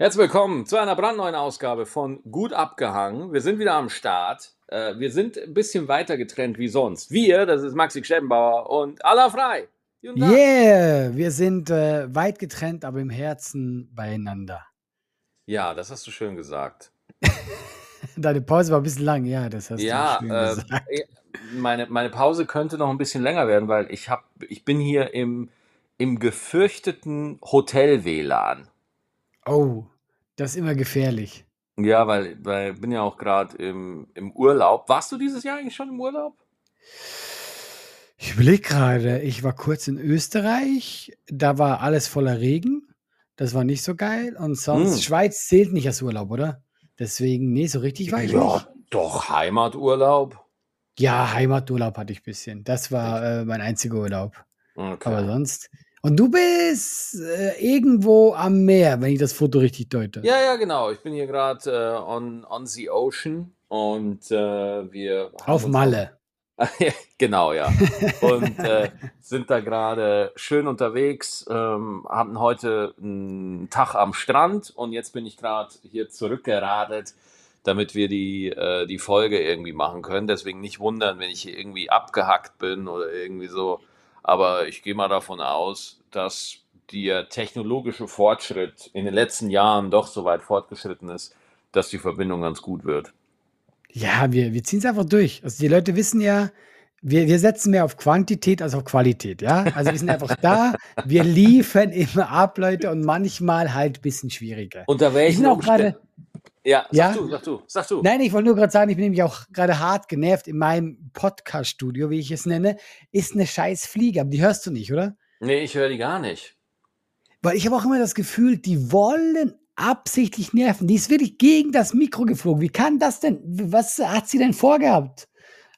Herzlich willkommen zu einer brandneuen Ausgabe von Gut abgehangen. Wir sind wieder am Start. Äh, wir sind ein bisschen weiter getrennt wie sonst. Wir, das ist Maxi Stemmbauer und Allah frei. Yeah, wir sind äh, weit getrennt, aber im Herzen beieinander. Ja, das hast du schön gesagt. Deine Pause war ein bisschen lang, ja, das hast ja, du schön äh, gesagt. Meine, meine Pause könnte noch ein bisschen länger werden, weil ich, hab, ich bin hier im, im gefürchteten Hotel-WLAN. Oh, das ist immer gefährlich. Ja, weil, weil bin ja auch gerade im, im Urlaub. Warst du dieses Jahr eigentlich schon im Urlaub? Ich überlege gerade, ich war kurz in Österreich, da war alles voller Regen. Das war nicht so geil. Und sonst, Hm. Schweiz zählt nicht als Urlaub, oder? Deswegen, nee, so richtig war ich Ja, nicht. doch, Heimaturlaub. Ja, Heimaturlaub hatte ich ein bisschen. Das war äh, mein einziger Urlaub. Okay. Aber sonst. Und du bist äh, irgendwo am Meer, wenn ich das Foto richtig deute. Ja, ja, genau. Ich bin hier gerade äh, on, on the ocean und äh, wir haben Auf Malle. genau, ja. Und äh, sind da gerade schön unterwegs, ähm, hatten heute einen Tag am Strand und jetzt bin ich gerade hier zurückgeradet, damit wir die, äh, die Folge irgendwie machen können. Deswegen nicht wundern, wenn ich hier irgendwie abgehackt bin oder irgendwie so. Aber ich gehe mal davon aus, dass der technologische Fortschritt in den letzten Jahren doch so weit fortgeschritten ist, dass die Verbindung ganz gut wird. Ja, wir, wir ziehen es einfach durch. Also die Leute wissen ja, wir, wir setzen mehr auf Quantität als auf Qualität, ja. Also wir sind einfach da, wir liefern immer ab, Leute, und manchmal halt ein bisschen schwieriger. Unter welchen. Umständen? Ja, sag Ja? du, sag du, sag du. Nein, ich wollte nur gerade sagen, ich bin nämlich auch gerade hart genervt in meinem Podcast-Studio, wie ich es nenne, ist eine scheiß Fliege, aber die hörst du nicht, oder? Nee, ich höre die gar nicht. Weil ich habe auch immer das Gefühl, die wollen absichtlich nerven. Die ist wirklich gegen das Mikro geflogen. Wie kann das denn? Was hat sie denn vorgehabt?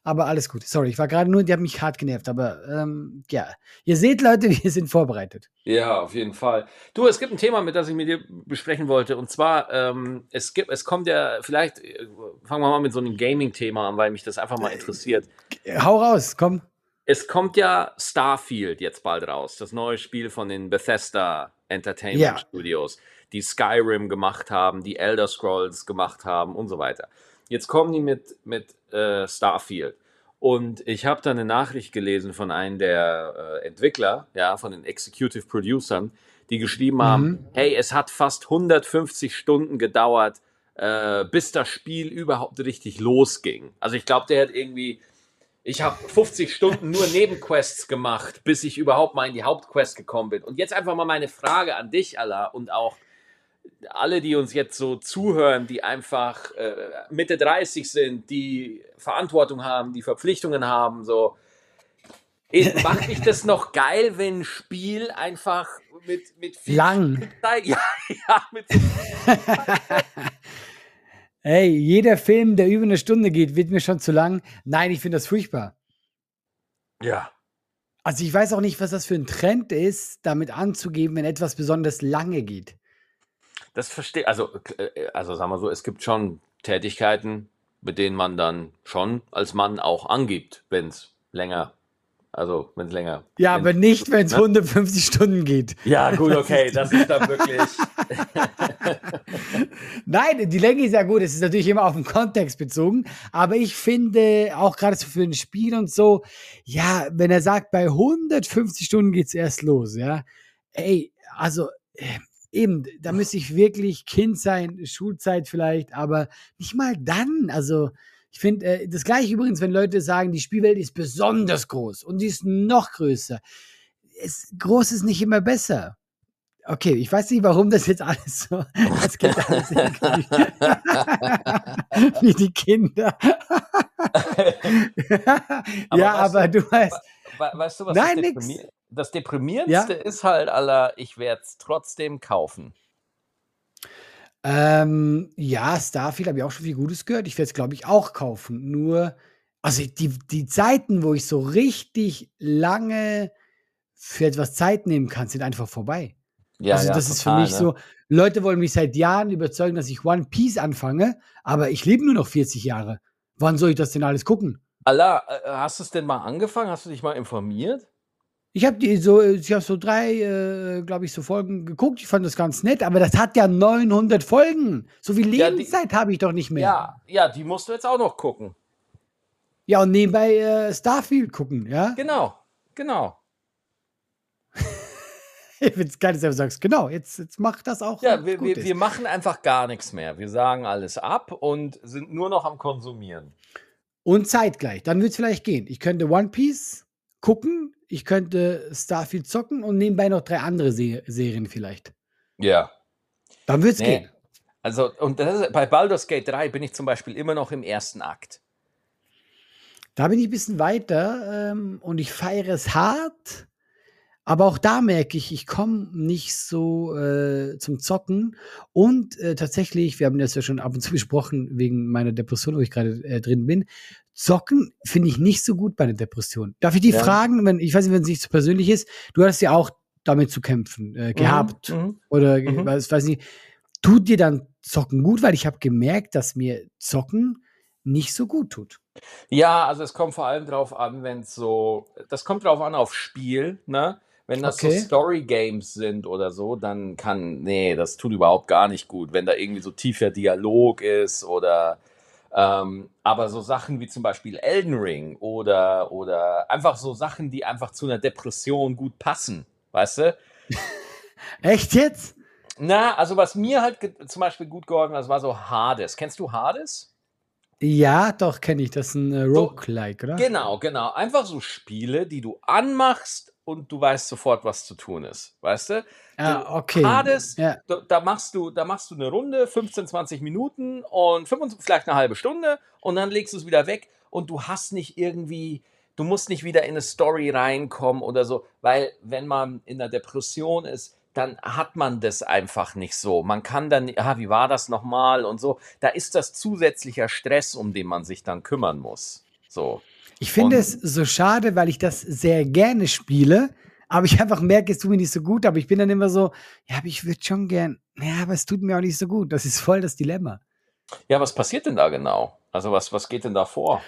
Aber alles gut. Sorry, ich war gerade nur, die hat mich hart genervt. Aber ähm, ja, ihr seht, Leute, wir sind vorbereitet. Ja, auf jeden Fall. Du, es gibt ein Thema, mit das ich mit dir besprechen wollte. Und zwar, ähm, es gibt, es kommt ja, vielleicht äh, fangen wir mal mit so einem Gaming-Thema an, weil mich das einfach mal interessiert. Hau raus, komm. Es kommt ja Starfield jetzt bald raus, das neue Spiel von den Bethesda Entertainment Ja. Studios, die Skyrim gemacht haben, die Elder Scrolls gemacht haben und so weiter. Jetzt kommen die mit, mit äh, Starfield. Und ich habe da eine Nachricht gelesen von einem der äh, Entwickler, ja, von den Executive Producern, die geschrieben haben, hey, es hat fast 150 Stunden gedauert, äh, bis das Spiel überhaupt richtig losging. Also ich glaube, der hat irgendwie ich habe 50 Stunden nur Nebenquests gemacht, bis ich überhaupt mal in die Hauptquest gekommen bin. Und jetzt einfach mal meine Frage an dich, Allah, und auch alle, die uns jetzt so zuhören, die einfach äh, Mitte 30 sind, die Verantwortung haben, die Verpflichtungen haben, so. Macht dich das noch geil, wenn ein Spiel einfach mit, mit viel Lang. Zeit, ja, ja, mit Hey, jeder Film, der über eine Stunde geht, wird mir schon zu lang. Nein, ich finde das furchtbar. ja. Also ich weiß auch nicht, was das für ein Trend ist, damit anzugeben, wenn etwas besonders lange geht. Das verstehe, also, äh, also sagen wir so, es gibt schon Tätigkeiten, mit denen man dann schon als Mann auch angibt, wenn es länger, also wenn es länger. Ja, aber nicht, wenn es Ne? 150 Stunden geht. Ja, gut, okay, das ist dann wirklich. Nein, die Länge ist ja gut. Es ist natürlich immer auf den Kontext bezogen. Aber ich finde, auch gerade so für ein Spiel und so, ja, wenn er sagt, bei 150 Stunden geht's erst los, ja. Ey, also, äh, eben, da müsste ich wirklich Kind sein, Schulzeit vielleicht, aber nicht mal dann. Also, ich finde, äh, das gleiche übrigens, wenn Leute sagen, die Spielwelt ist besonders groß und die ist noch größer. Es, groß ist nicht immer besser. Okay, ich weiß nicht, warum das jetzt alles so. Das geht alles. Wie die Kinder. ja, aber du, du weißt. We- Weißt du, was Nein, das, nix. Das Deprimierendste ist halt, aller, ich werde es trotzdem kaufen. Ähm, ja, Starfield habe ich auch schon viel Gutes gehört. Ich werde es, glaube ich, auch kaufen. Nur, also die, die Zeiten, wo ich so richtig lange für etwas Zeit nehmen kann, sind einfach vorbei. Ja, also ja, das ist für total, mich ne? so, Leute wollen mich seit Jahren überzeugen, dass ich One Piece anfange, aber ich lebe nur noch 40 Jahre. Wann soll ich das denn alles gucken? Allah, äh, hast du es denn mal angefangen? Hast du dich mal informiert? Ich habe die so, ich habe so drei, äh, glaube ich, so Folgen geguckt. Ich fand das ganz nett, aber das hat ja 900 Folgen. So viel Ja, Lebenszeit habe ich doch nicht mehr. Ja, ja, die musst du jetzt auch noch gucken. Ja, und nebenbei äh, Starfield gucken, ja. Genau, genau. Ich find's geil, dass du sagst, genau, jetzt, jetzt mach das auch. Ja, wir, wir, wir machen einfach gar nichts mehr. Wir sagen alles ab und sind nur noch am Konsumieren. Und zeitgleich, dann wird es vielleicht gehen. Ich könnte One Piece gucken, ich könnte Starfield zocken und nebenbei noch drei andere Se Serien vielleicht. Ja. Dann wird es Nee. gehen. Also, und das ist, bei Baldur's Gate 3 bin ich zum Beispiel immer noch im ersten Akt. Da bin ich ein bisschen weiter ähm, und ich feiere es hart. Aber auch da merke ich, ich komme nicht so äh, zum Zocken. Und äh, tatsächlich, wir haben das ja schon ab und zu besprochen, wegen meiner Depression, wo ich gerade äh, drin bin. Zocken finde ich nicht so gut bei einer Depression. Darf ich die Ja. fragen, wenn, ich weiß nicht, wenn es nicht so persönlich ist, du hast ja auch damit zu kämpfen äh, gehabt. Mhm. Oder Mhm. weiß, weiß nicht. Tut dir dann Zocken gut? Weil ich habe gemerkt, dass mir Zocken nicht so gut tut. Ja, also es kommt vor allem drauf an, wenn es so, das kommt drauf an auf Spiel, ne? Wenn das Okay. so Story Games sind oder so, dann kann, nee, das tut überhaupt gar nicht gut. Wenn da irgendwie so tiefer Dialog ist oder, ähm, aber so Sachen wie zum Beispiel Elden Ring oder, oder einfach so Sachen, die einfach zu einer Depression gut passen, weißt du? Echt jetzt? Na, also was mir halt zum Beispiel gut geholfen hat, das war so Hades. Kennst du Hades? Ja, doch, kenne ich. Das ist ein äh, Roguelike, oder? Genau, genau. Einfach so Spiele, die du anmachst und du weißt sofort, was zu tun ist. Weißt du? Ah, okay. Hades, Ja. da, da, machst du, da machst du eine Runde, 15, 20 Minuten und 25, vielleicht eine halbe Stunde und dann legst du es wieder weg und du hast nicht irgendwie, du musst nicht wieder in eine Story reinkommen oder so, weil wenn man in einer Depression ist, dann hat man das einfach nicht so. Man kann dann, ah, wie war das nochmal und so. Da ist das zusätzlicher Stress, um den man sich dann kümmern muss. So. Ich finde Und- es so schade, weil ich das sehr gerne spiele, aber ich einfach merke, es tut mir nicht so gut. Aber ich bin dann immer so, ja, aber ich würde schon gern, ja, aber es tut mir auch nicht so gut. Das ist voll das Dilemma. Ja, was passiert denn da genau? Also was, was geht denn da vor?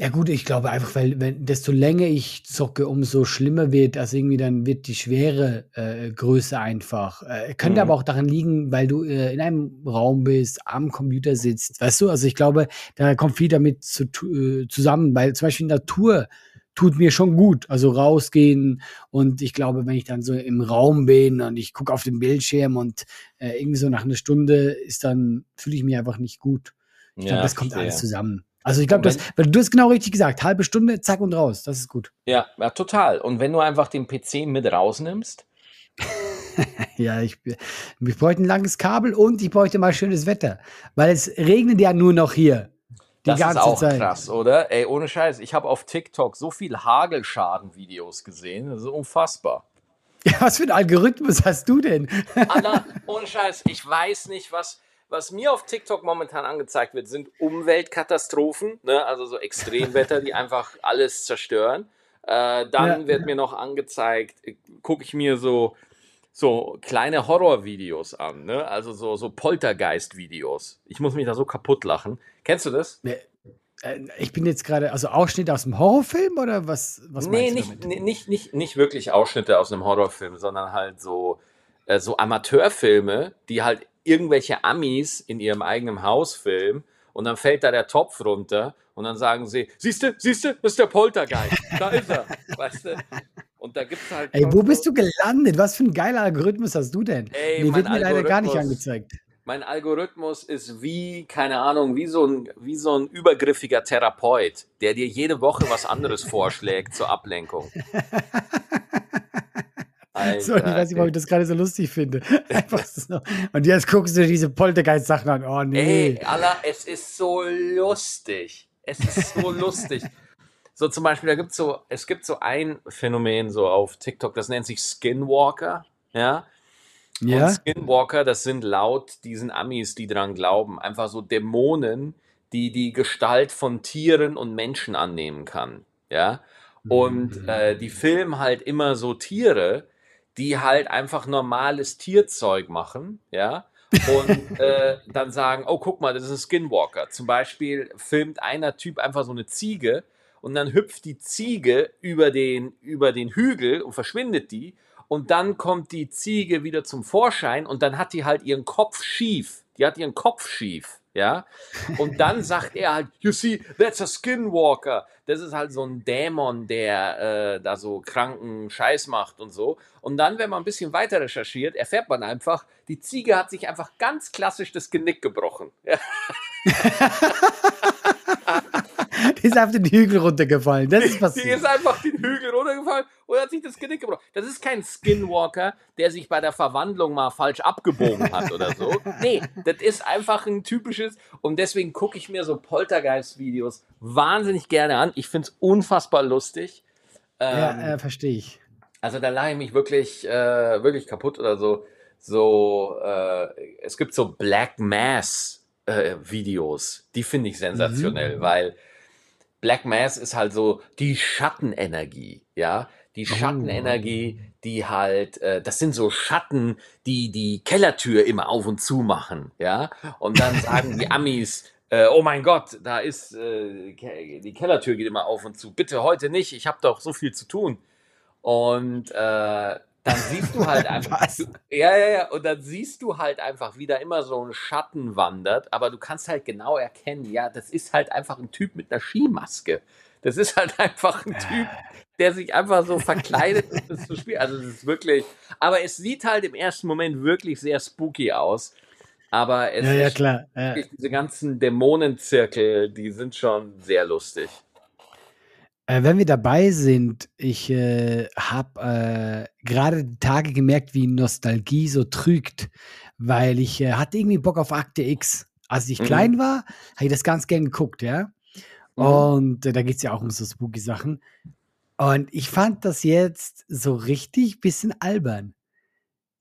Ja gut, ich glaube einfach, weil wenn, desto länger ich zocke, umso schlimmer wird, also irgendwie dann wird die Schwere äh, größer einfach. Äh, könnte Mhm. aber auch daran liegen, weil du äh, in einem Raum bist, am Computer sitzt, weißt du? Also ich glaube, da kommt viel damit zu, äh, zusammen, weil zum Beispiel Natur tut mir schon gut, also rausgehen und ich glaube, wenn ich dann so im Raum bin und ich gucke auf den Bildschirm und äh, irgendwie so nach einer Stunde ist dann, fühle ich mich einfach nicht gut. Ich glaube, das kommt alles verstehe. zusammen. Also ich glaube, du hast genau richtig gesagt, halbe Stunde, zack und raus. Das ist gut. Ja, ja, total. Und wenn du einfach den PC mit rausnimmst, Ja, ich, ich bräuchte ein langes Kabel und ich bräuchte mal schönes Wetter, weil es regnet ja nur noch hier die das ganze ist auch Zeit. krass, oder? Ey, ohne Scheiß, ich habe auf TikTok so viel Hagelschaden-Videos gesehen, das ist unfassbar. Ja, was für ein Algorithmus hast du denn? Anna, ohne Scheiß, ich weiß nicht, was, was mir auf TikTok momentan angezeigt wird, sind Umweltkatastrophen, ne? also so Extremwetter, die einfach alles zerstören. Äh, dann Ja. wird mir noch angezeigt, gucke ich mir so, so kleine Horrorvideos an, ne? also so, so Poltergeist-Videos. Ich muss mich da so kaputt lachen. Kennst du das? Äh, Ich bin jetzt gerade, also Ausschnitt aus dem Horrorfilm oder was, was nee, nicht, nee, nicht, nicht, nicht wirklich Ausschnitte aus einem Horrorfilm, sondern halt so, äh, so Amateurfilme, die halt irgendwelche Amis in ihrem eigenen Haus filmen und dann fällt da der Topf runter und dann sagen sie, siehste, siehste, das ist der Poltergeist, da ist er, weißt du? Und da gibt's halt... Ey, wo bist du gelandet? Was für ein geiler Algorithmus hast du denn? Ey, nee, mein wird mir leider gar nicht Algorithmus- angezeigt. Mein Algorithmus ist wie, keine Ahnung, wie so, ein, wie so ein übergriffiger Therapeut, der dir jede Woche was anderes vorschlägt zur Ablenkung. So, ich weiß nicht, warum ich das gerade so lustig finde. Einfach so. Und jetzt guckst du diese Poltergeist-Sachen an. Oh nee. Ey, Allah, es ist so lustig. Es ist so lustig. So zum Beispiel, da gibt's so, es gibt so ein Phänomen so auf TikTok, das nennt sich Skinwalker. Ja. Und ja? Skinwalker, das sind laut diesen Amis, die dran glauben, einfach so Dämonen, die die Gestalt von Tieren und Menschen annehmen kann. Ja. Und Mhm. äh, die filmen halt immer so Tiere, die halt einfach normales Tierzeug machen, ja. Und äh, dann sagen, oh, guck mal, das ist ein Skinwalker. Zum Beispiel filmt einer Typ einfach so eine Ziege und dann hüpft die Ziege über den, über den Hügel und verschwindet die und dann kommt die Ziege wieder zum Vorschein und dann hat die halt ihren Kopf schief. Die hat ihren Kopf schief, ja. Und dann sagt er halt, you see, that's a Skinwalker. Das ist halt so ein Dämon, der äh, da so kranken Scheiß macht und so. Und dann, wenn man ein bisschen weiter recherchiert, erfährt man einfach, die Ziege hat sich einfach ganz klassisch das Genick gebrochen. Ja. Die ist auf den Hügel runtergefallen. Das ist passiert. Die ist einfach den Hügel runtergefallen und hat sich das Genick gebrochen. Das ist kein Skinwalker, der sich bei der Verwandlung mal falsch abgebogen hat oder so. Nee, das ist einfach ein typisches. Und deswegen gucke ich mir so Poltergeist-Videos wahnsinnig gerne an. Ich finde es unfassbar lustig. ja, äh, verstehe ich. Also da lache ich mich wirklich, äh, wirklich kaputt oder so. So, äh, es gibt so Black Mass äh, Videos, die finde ich sensationell, Mhm. weil Black Mass ist halt so die Schattenenergie, ja. Die Oh. Schattenenergie, die halt, äh, das sind so Schatten, die die Kellertür immer auf und zu machen, ja. Und dann sagen die Amis, äh, oh mein Gott, da ist, äh, die Kellertür geht immer auf und zu. Bitte heute nicht, ich habe doch so viel zu tun. Und äh, dann siehst du halt einfach, du, ja, ja, ja, und dann siehst du halt einfach, wie da immer so ein Schatten wandert, aber du kannst halt genau erkennen, ja, das ist halt einfach ein Typ mit einer Skimaske. Das ist halt einfach ein Typ, der sich einfach so verkleidet, um das zu spielen. Also es ist wirklich, aber es sieht halt im ersten Moment wirklich sehr spooky aus. Aber es Ja, ja, klar. Ja. diese ganzen Dämonenzirkel, die sind schon sehr lustig. Äh, wenn wir dabei sind, ich äh, habe äh, gerade die Tage gemerkt, wie Nostalgie so trügt, weil ich äh, hatte irgendwie Bock auf Akte X. Als ich Mhm. klein war, habe ich das ganz gern geguckt, ja. Mhm. Und äh, da geht es ja auch um so spooky Sachen. Und ich fand das jetzt so richtig bisschen albern.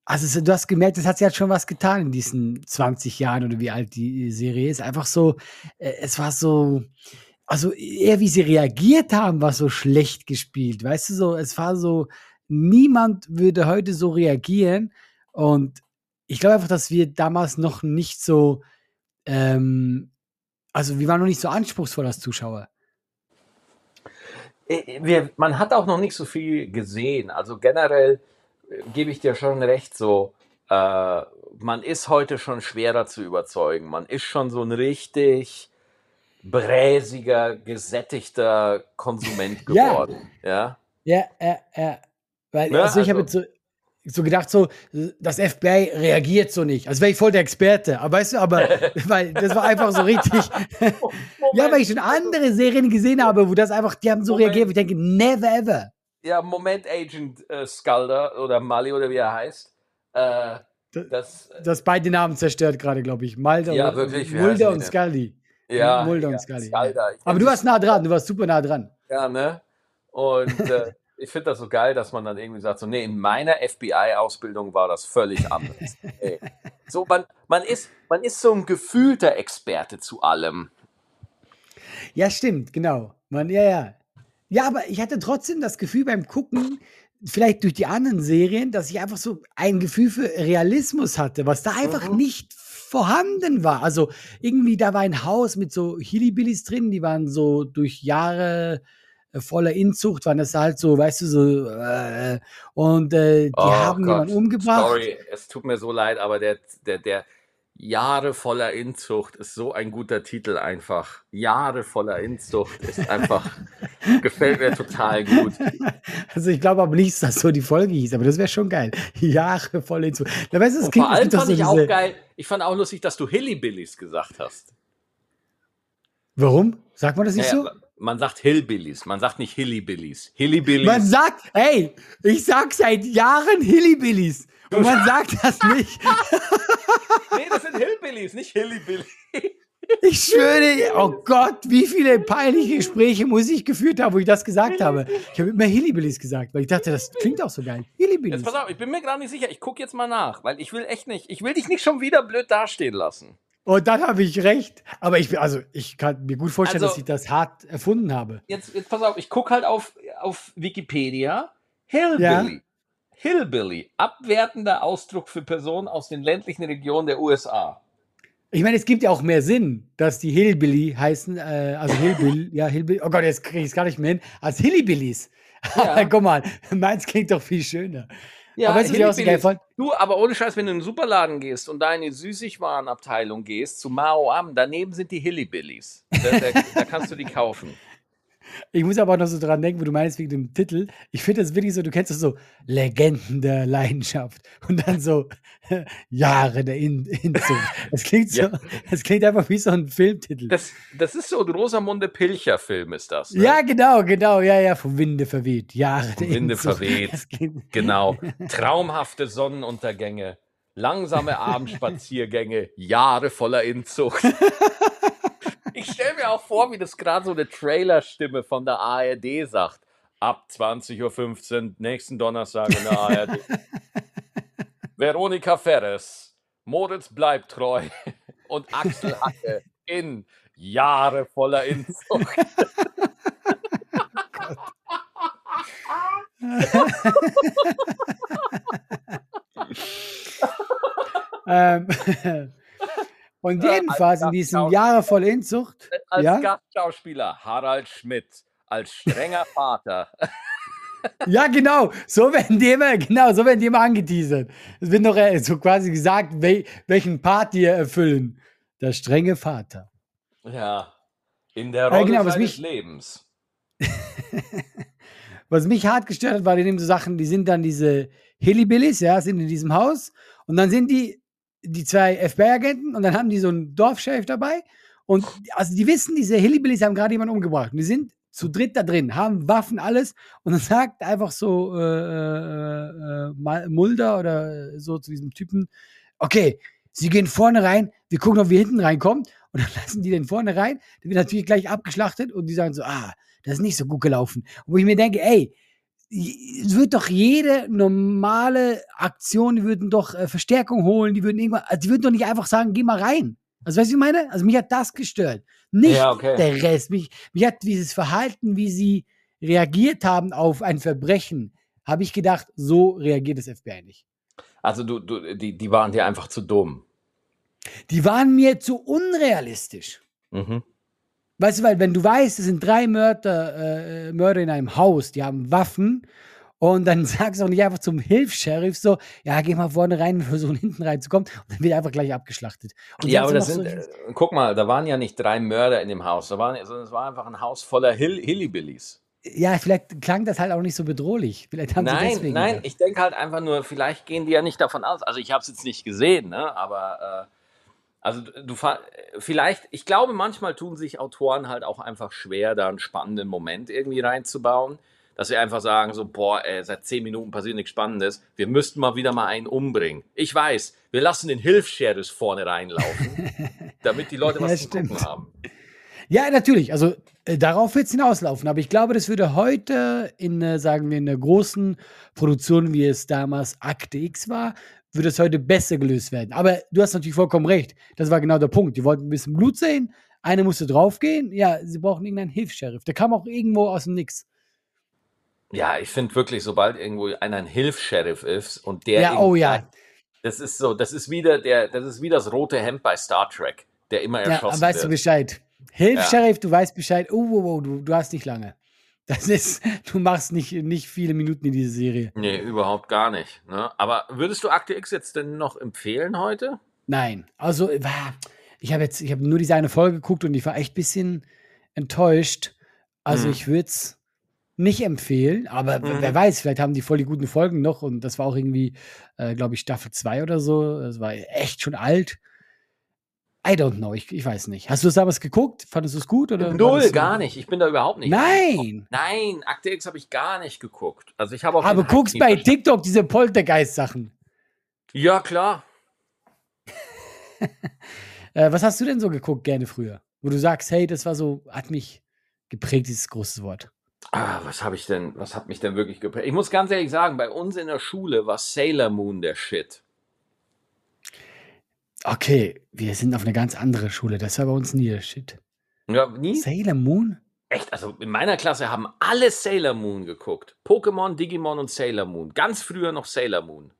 Also so, du hast gemerkt, es hat sich halt schon was getan in diesen 20 Jahren oder wie alt die Serie ist. Einfach so, äh, es war so, also eher wie sie reagiert haben, war so schlecht gespielt. Weißt du so, es war so, niemand würde heute so reagieren. Und ich glaube einfach, dass wir damals noch nicht so, ähm, also wir waren noch nicht so anspruchsvoll als Zuschauer. Äh, Wir, man hat auch noch nicht so viel gesehen. Also generell äh, gebe ich dir schon recht, so äh, man ist heute schon schwerer zu überzeugen. Man ist schon so ein richtig bräsiger, gesättigter Konsument geworden. Ja. Ja, ja, ja. Weil, Ne, also ich habe also- jetzt so, so gedacht, so, das FBI reagiert so nicht. Also wäre ich voll der Experte. Aber weißt du, aber, weil das war einfach so richtig. ja, weil ich schon andere Serien gesehen habe, wo das einfach, die haben so Moment. reagiert, wo ich denke, never ever. Ja, Moment Agent äh, Skalder oder Mali oder wie er heißt. Äh, das, Das beide Namen zerstört gerade, glaube ich. Mulder, Ja, und- wirklich, Mulder und? Scully. Ja, Mulder und Scully. Skalder. Ich Aber du warst nah dran, du warst super nah dran. Ja, ne? Und äh, ich finde das so geil, dass man dann irgendwie sagt, so, nee, in meiner FBI-Ausbildung war das völlig anders. Ey. So, man, man, ist, man ist so ein gefühlter Experte zu allem. Ja, stimmt, genau. Man, ja, ja. Ja, aber ich hatte trotzdem das Gefühl beim Gucken, vielleicht durch die anderen Serien, dass ich einfach so ein Gefühl für Realismus hatte, was da einfach Mhm. nicht vorhanden war. Also irgendwie, da war ein Haus mit so Hillibillys drin, die waren so durch Jahre äh, voller Inzucht, waren das halt so, weißt du, so, äh, und äh, die Oh haben jemanden umgebracht. Sorry, es tut mir so leid, aber der, der, der Jahre voller Inzucht ist so ein guter Titel einfach. Jahre voller Inzucht ist einfach, gefällt mir total gut. Also ich glaube aber nicht, dass das so die Folge hieß, aber das wäre schon geil. Jahre voll Inzucht. Da weißt es klingt, vor allem fand so ich auch geil, ich fand auch lustig, dass du Hillybillys gesagt hast. Warum? Sagt man das nicht Ja, so? Man sagt Hillbillies, man sagt nicht Hillybillys. Hillbillies. Man sagt, ey, ich sag seit Jahren Hillibillys. Und man sagt das nicht. nee, das sind Hillbillies, nicht Hillbillies. Ich schwöre, oh Gott, wie viele peinliche Gespräche muss ich geführt haben, wo ich das gesagt habe. Ich habe immer Hillibillys gesagt, weil ich dachte, das klingt auch so geil. Hillibillys. Jetzt pass auf, ich bin mir gerade nicht sicher. Ich gucke jetzt mal nach, weil ich will echt nicht, ich will dich nicht schon wieder blöd dastehen lassen. Und dann habe ich recht. Aber ich, also, ich kann mir gut vorstellen, Also- dass ich das hart erfunden habe. Jetzt, jetzt pass auf, ich gucke halt auf, auf Wikipedia. Hillbilly. Ja. Hillbilly, abwertender Ausdruck für Personen aus den ländlichen Regionen der USA. Ich meine, es gibt ja auch mehr Sinn, dass die Hillbilly heißen, äh, also Hillbill, ja, Hillbilly, oh Gott, jetzt kriege ich es gar nicht mehr hin, als Hillbillys. Ja. Guck mal, meins klingt doch viel schöner. Ja, Aber weißt du, wie ich auch so? Du, aber ohne Scheiß, wenn du in den Superladen gehst und da in die Süßigwarenabteilung gehst, zu Mao Am, daneben sind die Hillybillies. Da, da, da kannst du die kaufen. Ich muss aber auch noch so dran denken, wo du meinst wegen dem Titel. Ich finde das wirklich so, du kennst das so, Legenden der Leidenschaft und dann so Jahre der In Inzucht. Es klingt so, Ja. klingt einfach wie so ein Filmtitel. Das, das ist so ein Rosamunde Pilcher-Film, ist das. Ne? Ja, genau, genau, ja, ja, vom Winde verweht. Jahre der Vom Winde Inzucht. verweht. Das Genau. Traumhafte Sonnenuntergänge, langsame Abendspaziergänge, Jahre voller Inzucht. Ich stelle mir auch vor, wie das gerade so eine Trailerstimme von der ARD sagt. Ab 20.15 Uhr, nächsten Donnerstag in der ARD. Veronika Ferres, Moritz bleibt treu und Axel Hacke in Jahre voller Inzucht. ähm, und Äh, jedenfalls in Alter, diesem Jahre voll Inzucht, Als Ja? Gastschauspieler Harald Schmidt, als strenger Vater. Ja, genau. So werden die immer, genau, so werden die immer angeteasert. Es wird noch äh, so quasi gesagt, wel, welchen Part die erfüllen. Der strenge Vater. Ja, in der Ja, Rolle genau, was seines mich- Lebens. Was mich hart gestört hat, war die nehmen so Sachen, die sind dann diese Hillbillies, ja, sind in diesem Haus und dann sind die die zwei FBI-Agenten und dann haben die so einen Dorfsheriff dabei. Und also die wissen, diese Hillbillies haben gerade jemanden umgebracht. Und die sind zu dritt da drin, haben Waffen, alles. Und dann sagt einfach so äh, äh, äh, Mulder oder so zu diesem Typen, okay, sie gehen vorne rein, wir gucken, ob wir hinten reinkommen. Und dann lassen die den vorne rein, der wird natürlich gleich abgeschlachtet und die sagen so, ah, das ist nicht so gut gelaufen. Wo ich mir denke, ey, es wird doch jede normale Aktion, die würden doch äh, Verstärkung holen, die würden irgendwann, also die würden doch nicht einfach sagen, geh mal rein. Also weißt du, was ich meine? Also mich hat das gestört. Nicht Ja, okay. der Rest. Mich, mich hat dieses Verhalten, wie sie reagiert haben auf ein Verbrechen, habe ich gedacht, so reagiert das FBI nicht. Also du, du, die, die waren dir einfach zu dumm. Die waren mir zu unrealistisch. Mhm. Weißt du, weil wenn du weißt, es sind drei Mörder, äh, Mörder in einem Haus, die haben Waffen und dann sagst du auch nicht einfach zum Hilfs-Sheriff so, ja, geh mal vorne rein, wir versuchen hinten reinzukommen und dann wird er einfach gleich abgeschlachtet. Und Ja, aber das sind, äh, guck mal, da waren ja nicht drei Mörder in dem Haus, da waren, sondern es war einfach ein Haus voller Hill Hillybillies. ja, vielleicht klang das halt auch nicht so bedrohlich. Vielleicht haben sie Nein, deswegen. nein, ich denke halt einfach nur, vielleicht gehen die ja nicht davon aus. Also ich habe es jetzt nicht gesehen, ne? aber äh, also du vielleicht, ich glaube, manchmal tun sich Autoren halt auch einfach schwer, da einen spannenden Moment irgendwie reinzubauen. Dass sie einfach sagen, so, boah, ey, seit zehn Minuten passiert nichts Spannendes, wir müssten mal wieder mal einen umbringen. Ich weiß, wir lassen den Hilfs-Sheriffs vorne reinlaufen, damit die Leute was Ja, zu stimmt. gucken haben. Ja, natürlich. Also äh, darauf wird es hinauslaufen. Aber ich glaube, das würde heute in, äh, sagen wir, in einer großen Produktion, wie es damals Akte X war, würde es heute besser gelöst werden. Aber du hast natürlich vollkommen recht. Das war genau der Punkt. Die wollten ein bisschen Blut sehen. Einer musste draufgehen. Ja, sie brauchen irgendeinen Hilfs-Sheriff. Der kam auch irgendwo aus dem Nix. Ja, ich finde wirklich, sobald irgendwo einer ein Hilfs-Sheriff ist und der Ja, oh ja. Das ist so, das ist wieder der, das ist wie das rote Hemd bei Star Trek, der immer Ja, erschossen weißt du wird. Bescheid. Hilf, Ja. Du weißt Bescheid. Oh, oh, oh, du, du hast nicht lange. Das ist, du machst nicht, nicht viele Minuten in dieser Serie. Nee, überhaupt gar nicht. Ne? Aber würdest du Akte X jetzt denn noch empfehlen heute? Nein, also ich habe jetzt, ich habe nur diese eine Folge geguckt und ich war echt ein bisschen enttäuscht. Also Mhm. ich würde es nicht empfehlen, aber Mhm. wer weiß, vielleicht haben die voll die guten Folgen noch und das war auch irgendwie, äh, glaube ich, Staffel 2 oder so. Das war echt schon alt. I don't know, ich, ich weiß nicht. Hast du das damals geguckt? Fandest du es gut? Oder Null, gar nicht. Ich bin da überhaupt nicht. Nein! Nein, Akte X habe ich gar nicht geguckt. Also ich habe auch Aber guckst bei. TikTok diese Poltergeist-Sachen. Ja, klar. Äh, was hast du denn so geguckt gerne früher? Wo du sagst, hey, das war so, hat mich geprägt, dieses große Wort. Ah, was habe ich denn, was hat mich denn wirklich geprägt? Ich muss ganz ehrlich sagen, bei uns in der Schule war Sailor Moon der Shit. Okay, wir sind auf eine ganz andere Schule. Das war bei uns nie der Shit. Ja, nie? Sailor Moon? Echt, also in meiner Klasse haben alle Sailor Moon geguckt. Pokémon, Digimon und Sailor Moon. Ganz früher noch Sailor Moon.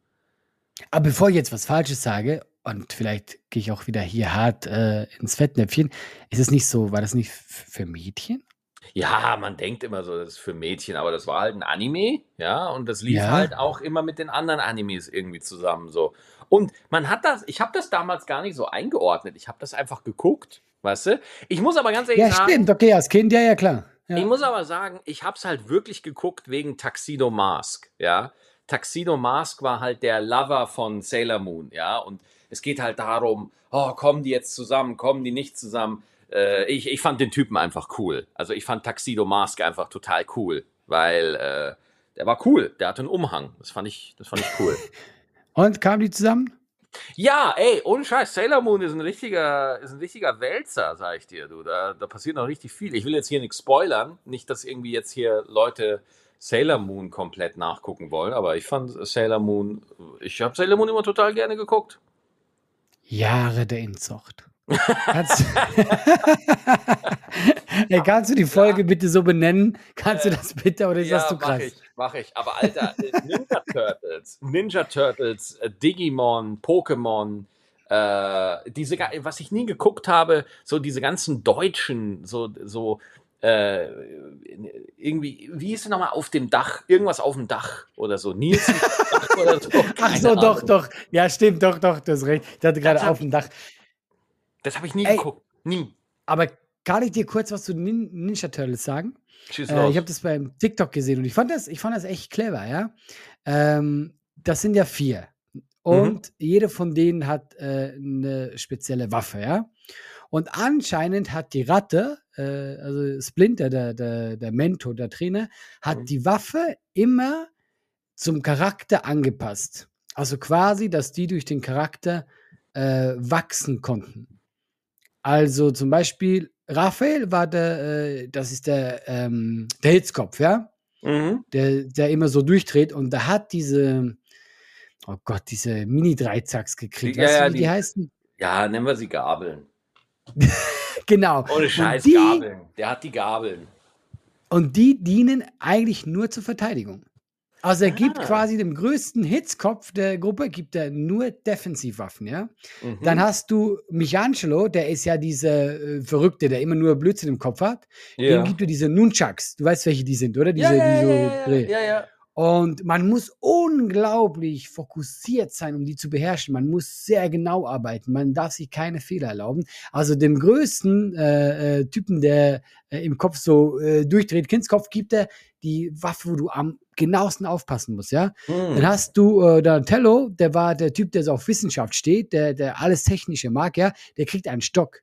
Aber bevor ich jetzt was Falsches sage, und vielleicht gehe ich auch wieder hier hart äh, ins Fettnäpfchen. Ist es nicht so, war das nicht für Mädchen? Ja, man denkt immer so, das ist für Mädchen, aber das war halt ein Anime, ja, und das lief Ja. halt auch immer mit den anderen Animes irgendwie zusammen so. Und man hat das, ich habe das damals gar nicht so eingeordnet. Ich habe das einfach geguckt, weißt du? Ich muss aber ganz ehrlich Ja, sagen, stimmt, okay, als Kind, ja, ja, klar. ich Ja. muss aber sagen, ich habe es halt wirklich geguckt wegen Tuxedo Mask, ja. Tuxedo Mask war halt der Lover von Sailor Moon, ja. Und es geht halt darum, oh, kommen die jetzt zusammen, kommen die nicht zusammen. Äh, ich, ich fand den Typen einfach cool. Also ich fand Tuxedo Mask einfach total cool, weil äh, der war cool. Der hatte einen Umhang. Das fand ich, das fand ich cool. Und kamen die zusammen? Ja, ey, ohne Scheiß, Sailor Moon ist ein richtiger, ist ein richtiger Wälzer, sag ich dir, du. Da, da passiert noch richtig viel. Ich will jetzt hier nichts spoilern, nicht, dass irgendwie jetzt hier Leute Sailor Moon komplett nachgucken wollen, aber ich fand Sailor Moon, ich habe Sailor Moon immer total gerne geguckt. Jahre der Inzucht. Kannst, Ey, kannst du die Folge bitte so benennen? Kannst du das bitte oder ist das zu krass? ich, mach ich. Aber Alter, äh, Ninja Turtles, Ninja Turtles, äh, Digimon, Pokémon, äh, diese, was ich nie geguckt habe, so diese ganzen Deutschen, so, so, äh, irgendwie, wie hieß es nochmal, auf dem Dach, irgendwas auf dem Dach oder so, Nils oder so. Ach so, doch, Ahnung. doch. Ja, stimmt, doch, doch, du hast recht. Ich hatte gerade Das auf dem Dach. Das habe ich nie Ey. geguckt. Nie. Aber kann ich dir kurz was zu Nin Ninja Turtles sagen? Schieß Äh, ich habe das beim TikTok gesehen und ich fand das, ich fand das echt clever, ja. Ähm, das sind ja vier. Und jede von denen hat äh, eine spezielle Waffe, ja. Und anscheinend hat die Ratte, äh, also Splinter, der, der, der Mentor, der Trainer, hat Mhm. die Waffe immer zum Charakter angepasst. Also quasi, dass die durch den Charakter äh, wachsen konnten. Also zum Beispiel, Raphael war der, äh, das ist der, ähm, der Hitzkopf, ja, mhm. der, der immer so durchdreht und der hat diese, oh Gott, diese Mini-Dreizacks gekriegt. Ja, weißt ja, du, wie die, die- heißen? Ja, nennen wir sie Gabeln. Genau. Ohne Scheiß, die- Gabeln. Der hat die Gabeln. Und die dienen eigentlich nur zur Verteidigung. Also er gibt Ah. quasi dem größten Hitzkopf der Gruppe, gibt er nur Defensivwaffen, ja. Mhm. Dann hast du Michelangelo, der ist ja dieser äh, Verrückte, der immer nur Blödsinn im Kopf hat. ja. Dem gibt er diese Nunchucks. Du weißt, welche die sind, oder? Diese, ja, ja, die so ja, ja, ja, ja. Und man muss unglaublich fokussiert sein, um die zu beherrschen. Man muss sehr genau arbeiten. Man darf sich keine Fehler erlauben. Also dem größten äh, äh, Typen, der äh, im Kopf so äh, durchdreht, Kindskopf, gibt er die Waffe, wo du am genauesten aufpassen musst, ja. Hm. Dann hast du äh, Donatello, der war der Typ, der so auf Wissenschaft steht, der, der alles Technische mag, ja. Der kriegt einen Stock.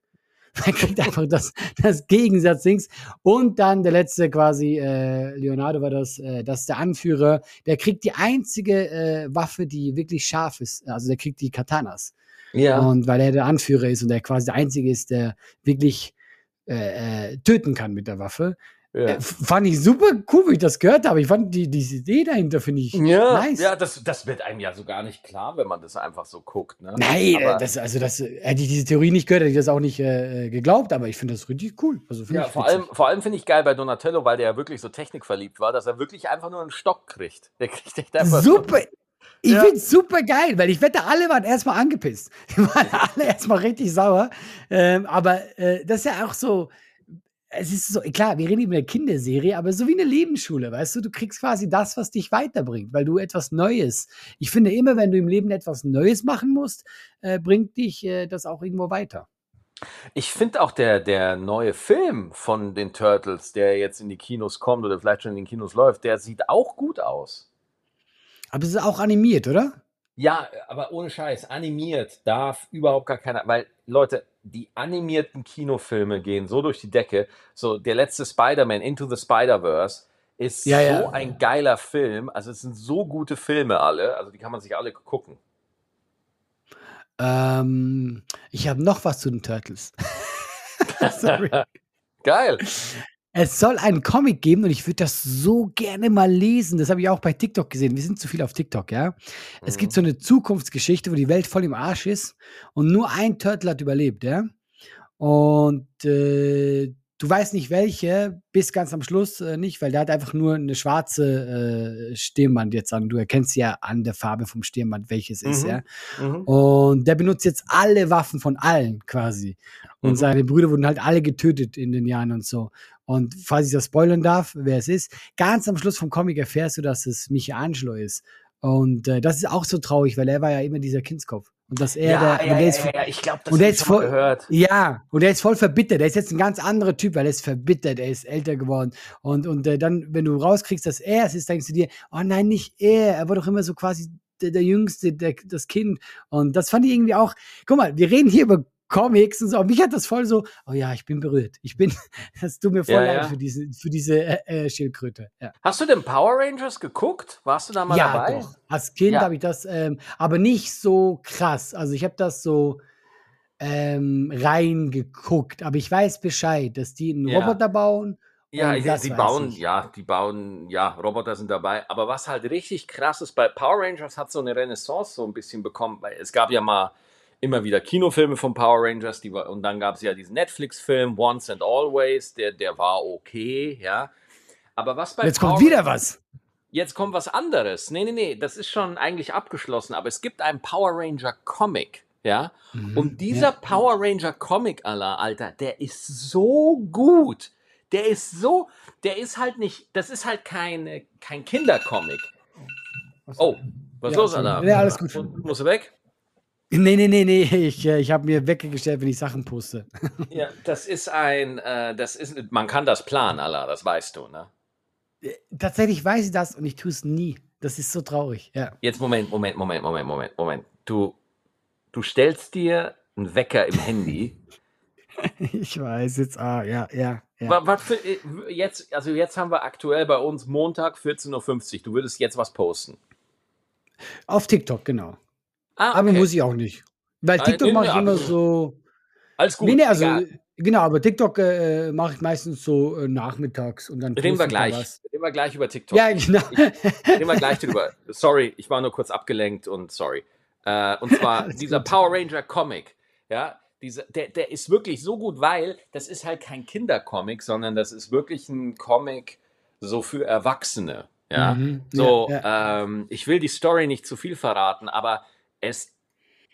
Er kriegt einfach das, das Gegensatzdings. Und dann der letzte quasi, äh, Leonardo war das, äh, das ist der Anführer. Der kriegt die einzige äh, Waffe, die wirklich scharf ist. Also der kriegt die Katanas. ja. Und weil er der Anführer ist und der quasi der Einzige ist, der wirklich äh, äh, töten kann mit der Waffe. Ja. Äh, fand ich super cool, wie ich das gehört habe. Ich fand die, diese Idee dahinter, finde ich Ja, nice. ja das, das wird einem ja so gar nicht klar, wenn man das einfach so guckt. Ne? Nein, aber, äh, das, also das, äh, hätte ich diese Theorie nicht gehört, hätte ich das auch nicht äh, geglaubt, aber ich finde das richtig cool. Also ja, ich vor allem, vor allem finde ich geil bei Donatello, weil der ja wirklich so technikverliebt war, dass er wirklich einfach nur einen Stock kriegt. Der kriegt echt einfach Super. Ich Ja. finde es super geil, weil ich wette, alle waren erstmal angepisst. Die waren alle erstmal richtig sauer. Ähm, aber äh, das ist ja auch so. Es ist so, klar, wir reden über eine Kinderserie, aber so wie eine Lebensschule, weißt du, du kriegst quasi das, was dich weiterbringt, weil du etwas Neues. Ich finde immer, wenn du im Leben etwas Neues machen musst, äh, bringt dich äh, das auch irgendwo weiter. Ich finde auch der, der neue Film von den Turtles, der jetzt in die Kinos kommt oder vielleicht schon in den Kinos läuft, der sieht auch gut aus. Aber es ist auch animiert, oder? Ja, aber ohne Scheiß, animiert darf überhaupt gar keiner, weil Leute, die animierten Kinofilme gehen so durch die Decke. So der letzte Spider-Man Into the Spider-Verse ist Ja, so ja. ein geiler Film. Also es sind so gute Filme alle, also die kann man sich alle gucken. Ähm, ich habe noch was zu den Turtles. Geil. Es soll einen Comic geben und ich würde das so gerne mal lesen. Das habe ich auch bei TikTok gesehen. Wir sind zu viel auf TikTok, ja. Es gibt so eine Zukunftsgeschichte, wo die Welt voll im Arsch ist und nur ein Turtle hat überlebt, ja. Und äh, du weißt nicht welche, bis ganz am Schluss äh, nicht, weil der hat einfach nur eine schwarze äh, Stirnband jetzt an. Du erkennst ja an der Farbe vom Stirnband, welches mhm. ist, ja. Mhm. Und der benutzt jetzt alle Waffen von allen quasi. Und mhm. seine Brüder wurden halt alle getötet in den Jahren und so. Und falls ich das spoilern darf, wer es ist, ganz am Schluss vom Comic erfährst du, dass es Michelangelo ist. Und äh, das ist auch so traurig, weil er war ja immer dieser Kindskopf. Und dass er ja, der, ja, der ist, ja, ja, ich glaube, das und der ist voll, gehört. Ja, und er ist voll verbittert. Er ist jetzt ein ganz anderer Typ, weil er ist verbittert, er ist älter geworden. Und, und äh, dann, wenn du rauskriegst, dass er es ist, denkst du dir, oh nein, nicht er. Er war doch immer so quasi der, der Jüngste, der, das Kind. Und das fand ich irgendwie auch, guck mal, wir reden hier über Comics und so. Und mich hat das voll so, oh ja, ich bin berührt. Ich bin, das tut mir voll Ja, leid ja. für diese, für diese äh, äh, Schildkröte. Ja, Hast du den Power Rangers geguckt? Warst du da mal ja dabei? doch. Als Kind Ja. habe ich das, ähm, aber nicht so krass. Also ich habe das so ähm, reingeguckt. Aber ich weiß Bescheid, dass die einen Ja. Roboter bauen. Ja, Und die, bauen, ich. ja, die bauen, ja, Roboter sind dabei. Aber was halt richtig krass ist, bei Power Rangers hat so eine Renaissance so ein bisschen bekommen, weil es gab ja mal immer wieder Kinofilme von Power Rangers, die war, und dann gab es ja diesen Netflix-Film Once and Always, der, der war okay, ja. Aber was bei Jetzt Power kommt wieder was. Jetzt kommt was anderes. Nee, nee, nee, das ist schon eigentlich abgeschlossen, aber es gibt einen Power Ranger Comic, ja? Mhm, Und dieser Power Ranger Comic, Alter, Alter, der ist so gut. Der ist so, der ist halt nicht, das ist halt kein, kein Kindercomic. Oh, was ist Ja, los, Alter? ja, alles gut. Musst du weg? Nee, nee, nee, nee. Ich, äh, ich habe mir weggestellt, wenn ich Sachen poste. Ja, das ist ein, äh, das ist, man kann das planen, Alter, das weißt du, ne? Tatsächlich weiß ich das und ich tue es nie. Das ist so traurig. Ja. Jetzt, Moment, Moment, Moment, Moment, Moment, Moment. Du, du stellst dir einen Wecker im Handy. Ich weiß jetzt, ah, ja, ja. ja. Wa- Was für, äh, jetzt, also jetzt haben wir aktuell bei uns Montag 14.50 Uhr. Du würdest jetzt was posten. Auf TikTok, genau. Ah, Aber okay. muss ich auch nicht. Weil Ah, TikTok mache ich immer aber- so. Alles gut. nee, nee, also, egal. genau, aber TikTok äh, mache ich meistens so äh, nachmittags und dann. Reden wir ich gleich. Reden wir gleich über TikTok. Ja, genau. Reden wir gleich drüber. Sorry, ich war nur kurz abgelenkt und sorry. Äh, und zwar dieser gut. Power Ranger Comic. Ja, dieser, der, der ist wirklich so gut, weil das ist halt kein Kindercomic, sondern das ist wirklich ein Comic so für Erwachsene. Ja, Mhm, so, ja, Ähm, ich will die Story nicht zu viel verraten, aber es,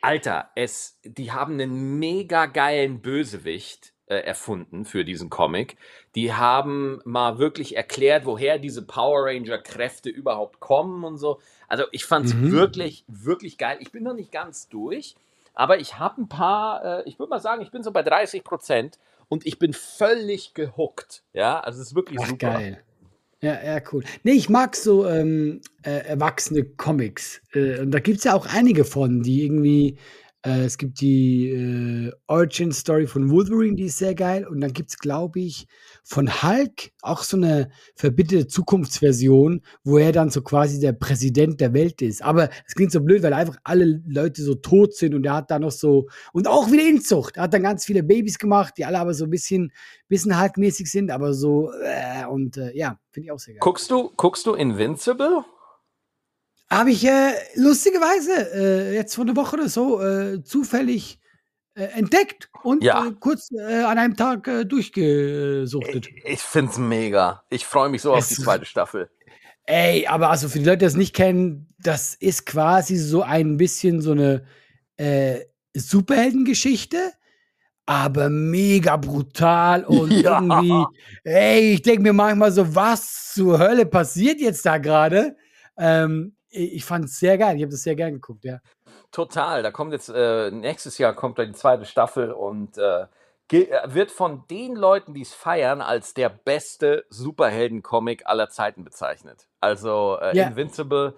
Alter, es, die haben einen mega geilen Bösewicht äh, erfunden für diesen Comic. Die haben mal wirklich erklärt, woher diese Power Ranger Kräfte überhaupt kommen und so. Also ich fand es Mhm. wirklich, wirklich geil. Ich bin noch nicht ganz durch, aber ich habe ein paar, äh, ich würde mal sagen, ich bin so bei 30 Prozent und ich bin völlig gehuckt. Ja, also es ist wirklich Ach, super. geil. Ja, ja, cool. Nee, ich mag so ähm, äh, erwachsene Comics. Äh, und da gibt es ja auch einige von, die irgendwie. Äh, es gibt die äh, Origin Story von Wolverine, die ist sehr geil. Und dann gibt es, glaube ich, von Hulk auch so eine verbitterte Zukunftsversion, wo er dann so quasi der Präsident der Welt ist. Aber es klingt so blöd, weil einfach alle Leute so tot sind und er hat da noch so. Und auch wieder Inzucht. Er hat dann ganz viele Babys gemacht, die alle aber so ein bisschen, bisschen Hulk-mäßig sind, aber so. Äh, und äh, ja, finde ich auch sehr geil. Guckst du, guckst du Invincible? Habe ich äh, lustigerweise äh, jetzt vor einer Woche oder so äh, zufällig äh, entdeckt und Ja. äh, kurz äh, an einem Tag durchgesuchtet. Ich, ich find's mega. Ich freue mich so auf Es die ist- zweite Staffel. Ey, aber also für die Leute, die das nicht kennen, das ist quasi so ein bisschen so eine Superheldengeschichte, aber mega brutal und Ja. irgendwie, ey, ich denke mir manchmal so, was zur Hölle passiert jetzt da gerade? Ähm, ich fand es sehr geil, ich habe das sehr gern geguckt, ja. Total. Da kommt jetzt, äh, nächstes Jahr kommt da die zweite Staffel und äh, äh, wird von den Leuten, die es feiern, als der beste Superhelden-Comic aller Zeiten bezeichnet. Also äh, Ja. Invincible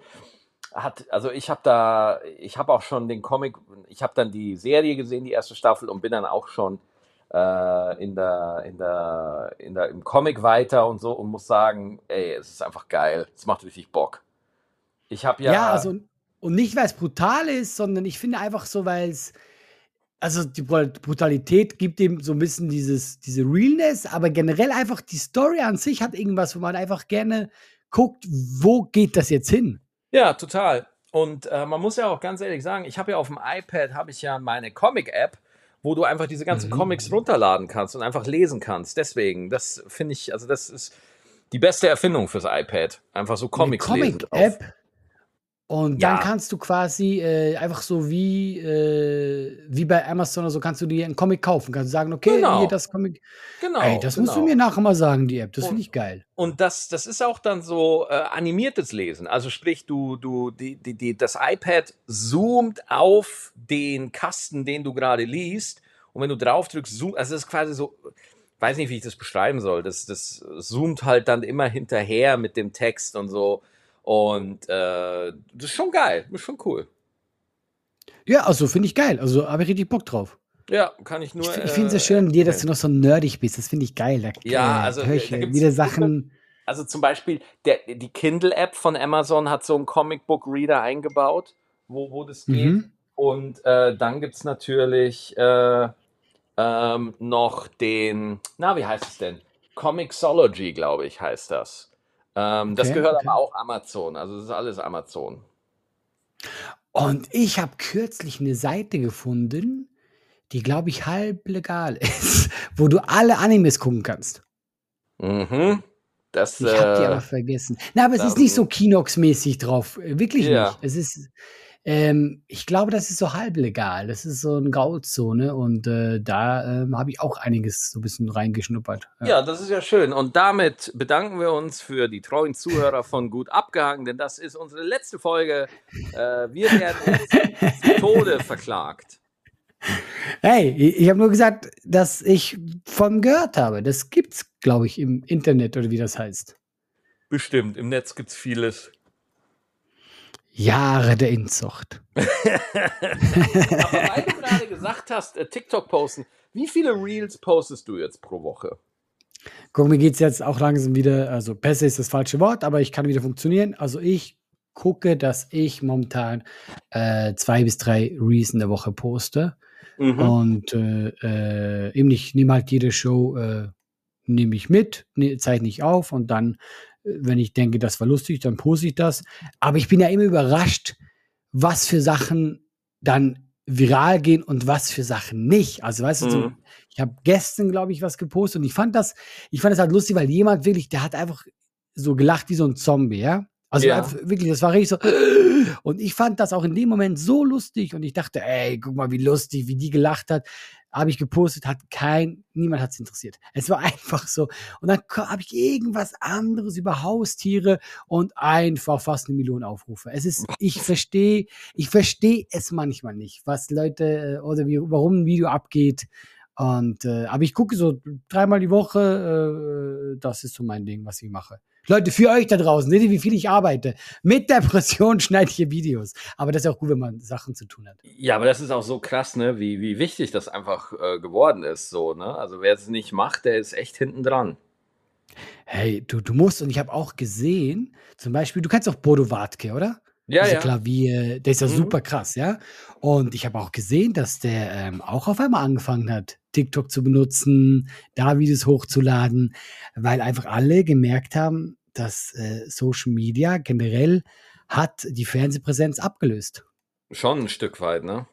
hat, also ich habe da, ich habe auch schon den Comic, ich habe dann die Serie gesehen, die erste Staffel und bin dann auch schon äh, in der, in der, in der, im Comic weiter und so und muss sagen, ey, es ist einfach geil. Es macht richtig Bock. Ich habe ja, Ja, also und nicht, weil es brutal ist, sondern ich finde einfach so, weil es also die Bru- Brutalität gibt ihm so ein bisschen dieses, diese Realness, aber generell einfach die Story an sich hat irgendwas, wo man einfach gerne guckt, wo geht das jetzt hin? Ja, total. Und äh, man muss ja auch ganz ehrlich sagen, ich habe ja auf dem iPad habe ich ja meine Comic-App wo du einfach diese ganzen Mhm. Comics runterladen kannst und einfach lesen kannst. Deswegen, das finde ich, also das ist die beste Erfindung fürs iPad. Einfach so Comics Eine lesen. drauf. Comic-App. Und Ja. dann kannst du quasi äh, einfach so wie, äh, wie bei Amazon oder so, kannst du dir einen Comic kaufen. Kannst du sagen, okay, Genau. hier das Comic. Genau. Ey, das musst du genau. mir nachher mal sagen, die App. Das finde ich geil. Und das, das ist auch dann so äh, animiertes Lesen. Also sprich, du, du, die, die, die, das iPad zoomt auf den Kasten, den du gerade liest. Und wenn du drauf drückst, zoom, also das ist quasi so, weiß nicht, wie ich das beschreiben soll. Das, das zoomt halt dann immer hinterher mit dem Text und so. Und äh, das ist schon geil, ist schon cool. Ja, also finde ich geil. Also habe ich richtig Bock drauf. Ja, kann ich nur. Ich, ich finde es äh, so schön, dir, dass du noch so nerdig bist. Das finde ich geil. Da, Ja, äh, also, äh, ich da wieder Sachen. Also zum Beispiel der, die Kindle-App von Amazon hat so einen Comic-Book-Reader eingebaut, wo, wo das geht. Mhm. Und äh, dann gibt es natürlich äh, ähm, noch den, na, wie heißt es denn? Comixology, glaube ich, heißt das. Ähm, das Okay, gehört okay. aber auch Amazon. Also das ist alles Amazon. Und ich habe kürzlich eine Seite gefunden, die, glaube ich, halb legal ist, wo du alle Animes gucken kannst. Mhm. Das, Ich habe die äh, aber vergessen. Na, aber es ist nicht so Kinox-mäßig drauf. Wirklich Ja. nicht. Es ist, ähm, ich glaube, das ist so halb legal. Das ist so eine Grauzone und äh, da ähm, habe ich auch einiges so ein bisschen reingeschnuppert. Ja, das ist ja schön. Und damit bedanken wir uns für die treuen Zuhörer von Gut Abgehangen, denn das ist unsere letzte Folge. Äh, wir werden jetzt zu Tode verklagt. Hey, ich, ich habe nur gesagt, dass ich von gehört habe. Das gibt's, glaube ich, im Internet oder wie das heißt. Bestimmt, im Netz gibt es vieles. Jahre der Inzucht. Aber weil du gerade gesagt hast, äh, TikTok posten, wie viele Reels postest du jetzt pro Woche? Guck, mir geht's jetzt auch langsam wieder, also besser ist das falsche Wort, aber ich kann wieder funktionieren. Also ich gucke, dass ich momentan äh, zwei bis drei Reels in der Woche poste. Mhm. Und äh, äh, eben ich nehme halt jede Show, äh, nehme ich mit, ne, zeichne ich auf und dann, wenn ich denke, das war lustig, dann poste ich das. Aber ich bin ja immer überrascht, was für Sachen dann viral gehen und was für Sachen nicht. Also weißt du, so, Mhm. ich habe gestern, glaube ich, was gepostet und ich fand das, ich fand das halt lustig, weil jemand wirklich, der hat einfach so gelacht wie so ein Zombie, ja. Also Ja. wirklich, das war richtig so. Und ich fand das auch in dem Moment so lustig und ich dachte, ey, guck mal, wie lustig, wie die gelacht hat. Habe ich gepostet, hat kein, niemand hat es interessiert. Es war einfach so. Und dann habe ich irgendwas anderes über Haustiere und einfach fast eine Million Aufrufe. Es ist, ich verstehe, ich verstehe es manchmal nicht, was Leute äh, oder wie, warum ein Video abgeht. Und äh, aber ich gucke so dreimal die Woche, äh, das ist so mein Ding, was ich mache. Leute, für euch da draußen, seht ihr, wie viel ich arbeite? Mit Depression schneide ich hier Videos. Aber das ist auch gut, wenn man Sachen zu tun hat. Ja, aber das ist auch so krass, ne, wie, wie wichtig das einfach äh, geworden ist. So, ne? Also wer es nicht macht, der ist echt hinten dran. Hey, du, du musst, und ich habe auch gesehen, zum Beispiel, du kennst doch Bodo Wartke, oder? Ja, Dieser ja. Klavier, der ist ja Mhm. super krass, ja. Und ich habe auch gesehen, dass der ähm, auch auf einmal angefangen hat, TikTok zu benutzen, da Videos hochzuladen, weil einfach alle gemerkt haben, dass äh, Social Media generell hat die Fernsehpräsenz abgelöst. Schon ein Stück weit, ne?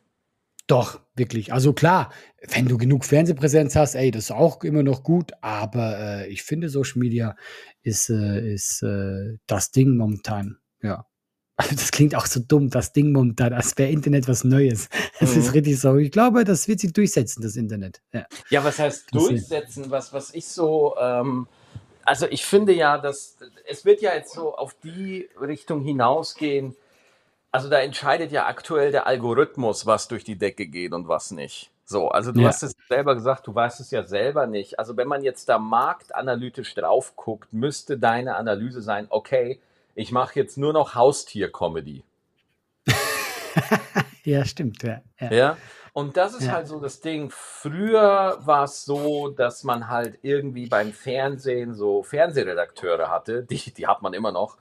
Doch, wirklich. Also klar, wenn du genug Fernsehpräsenz hast, ey, das ist auch immer noch gut, aber äh, ich finde, Social Media ist, äh, ist äh, das Ding momentan. Ja. Also das klingt auch so dumm, das Ding momentan, als wäre Internet was Neues. Es ist Mhm. richtig so. Ich glaube, das wird sich durchsetzen, das Internet. Ja. Ja, was heißt Das ist- durchsetzen? Was, was ich so, ähm, also ich finde ja, dass es wird ja jetzt so auf die Richtung hinausgehen. Also da entscheidet ja aktuell der Algorithmus, was durch die Decke geht und was nicht. So, also du Ja. hast es selber gesagt, du weißt es ja selber nicht. Also wenn man jetzt da marktanalytisch drauf guckt, müsste deine Analyse sein, okay, ich mache jetzt nur noch Haustier-Comedy. ja, stimmt. Ja. Ja. Ja. Und das ist Ja. halt so das Ding. Früher war es so, dass man halt irgendwie beim Fernsehen so Fernsehredakteure hatte, die, die hat man immer noch.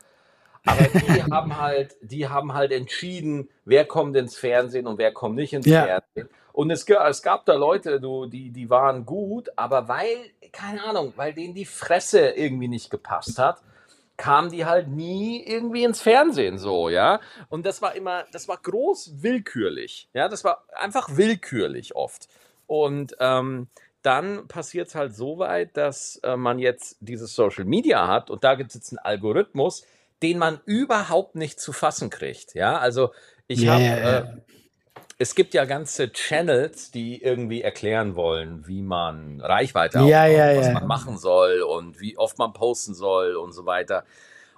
Aber die haben halt, die haben halt entschieden, wer kommt ins Fernsehen und wer kommt nicht ins Ja. Fernsehen. Und es, es gab da Leute, du, die, die waren gut, aber weil, keine Ahnung, weil denen die Fresse irgendwie nicht gepasst hat, kamen die halt nie irgendwie ins Fernsehen so, ja. Und das war immer, das war groß willkürlich, ja, das war einfach willkürlich oft. Und ähm, dann passiert es halt so weit, dass äh, man jetzt dieses Social Media hat und da gibt es jetzt einen Algorithmus, den man überhaupt nicht zu fassen kriegt. Ja, also ich Ja, habe, äh, es gibt ja ganze Channels, die irgendwie erklären wollen, wie man Reichweite Ja, aufbaut, ja, was ja. man machen soll und wie oft man posten soll und so weiter.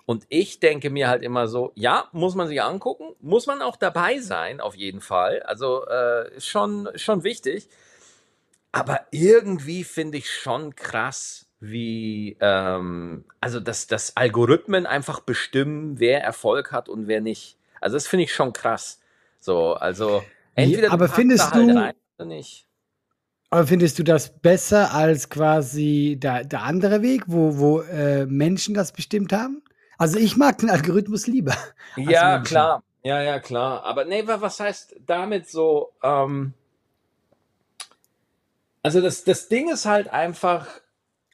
Und ich denke mir halt immer so, ja, muss man sich angucken, muss man auch dabei sein, auf jeden Fall. Also äh, schon, schon wichtig. Aber irgendwie finde ich schon krass, wie, ähm, also dass, dass Algorithmen einfach bestimmen, wer Erfolg hat und wer nicht. Also das finde ich schon krass. So, also entweder du aber findest halt du- rein oder nicht. Aber findest du das besser als quasi der, der andere Weg, wo, wo äh, Menschen das bestimmt haben? Also ich mag den Algorithmus lieber. Ja, Menschen. klar. Ja, ja, klar. Aber nee, wa- was heißt damit so? Ähm, also das, das Ding ist halt einfach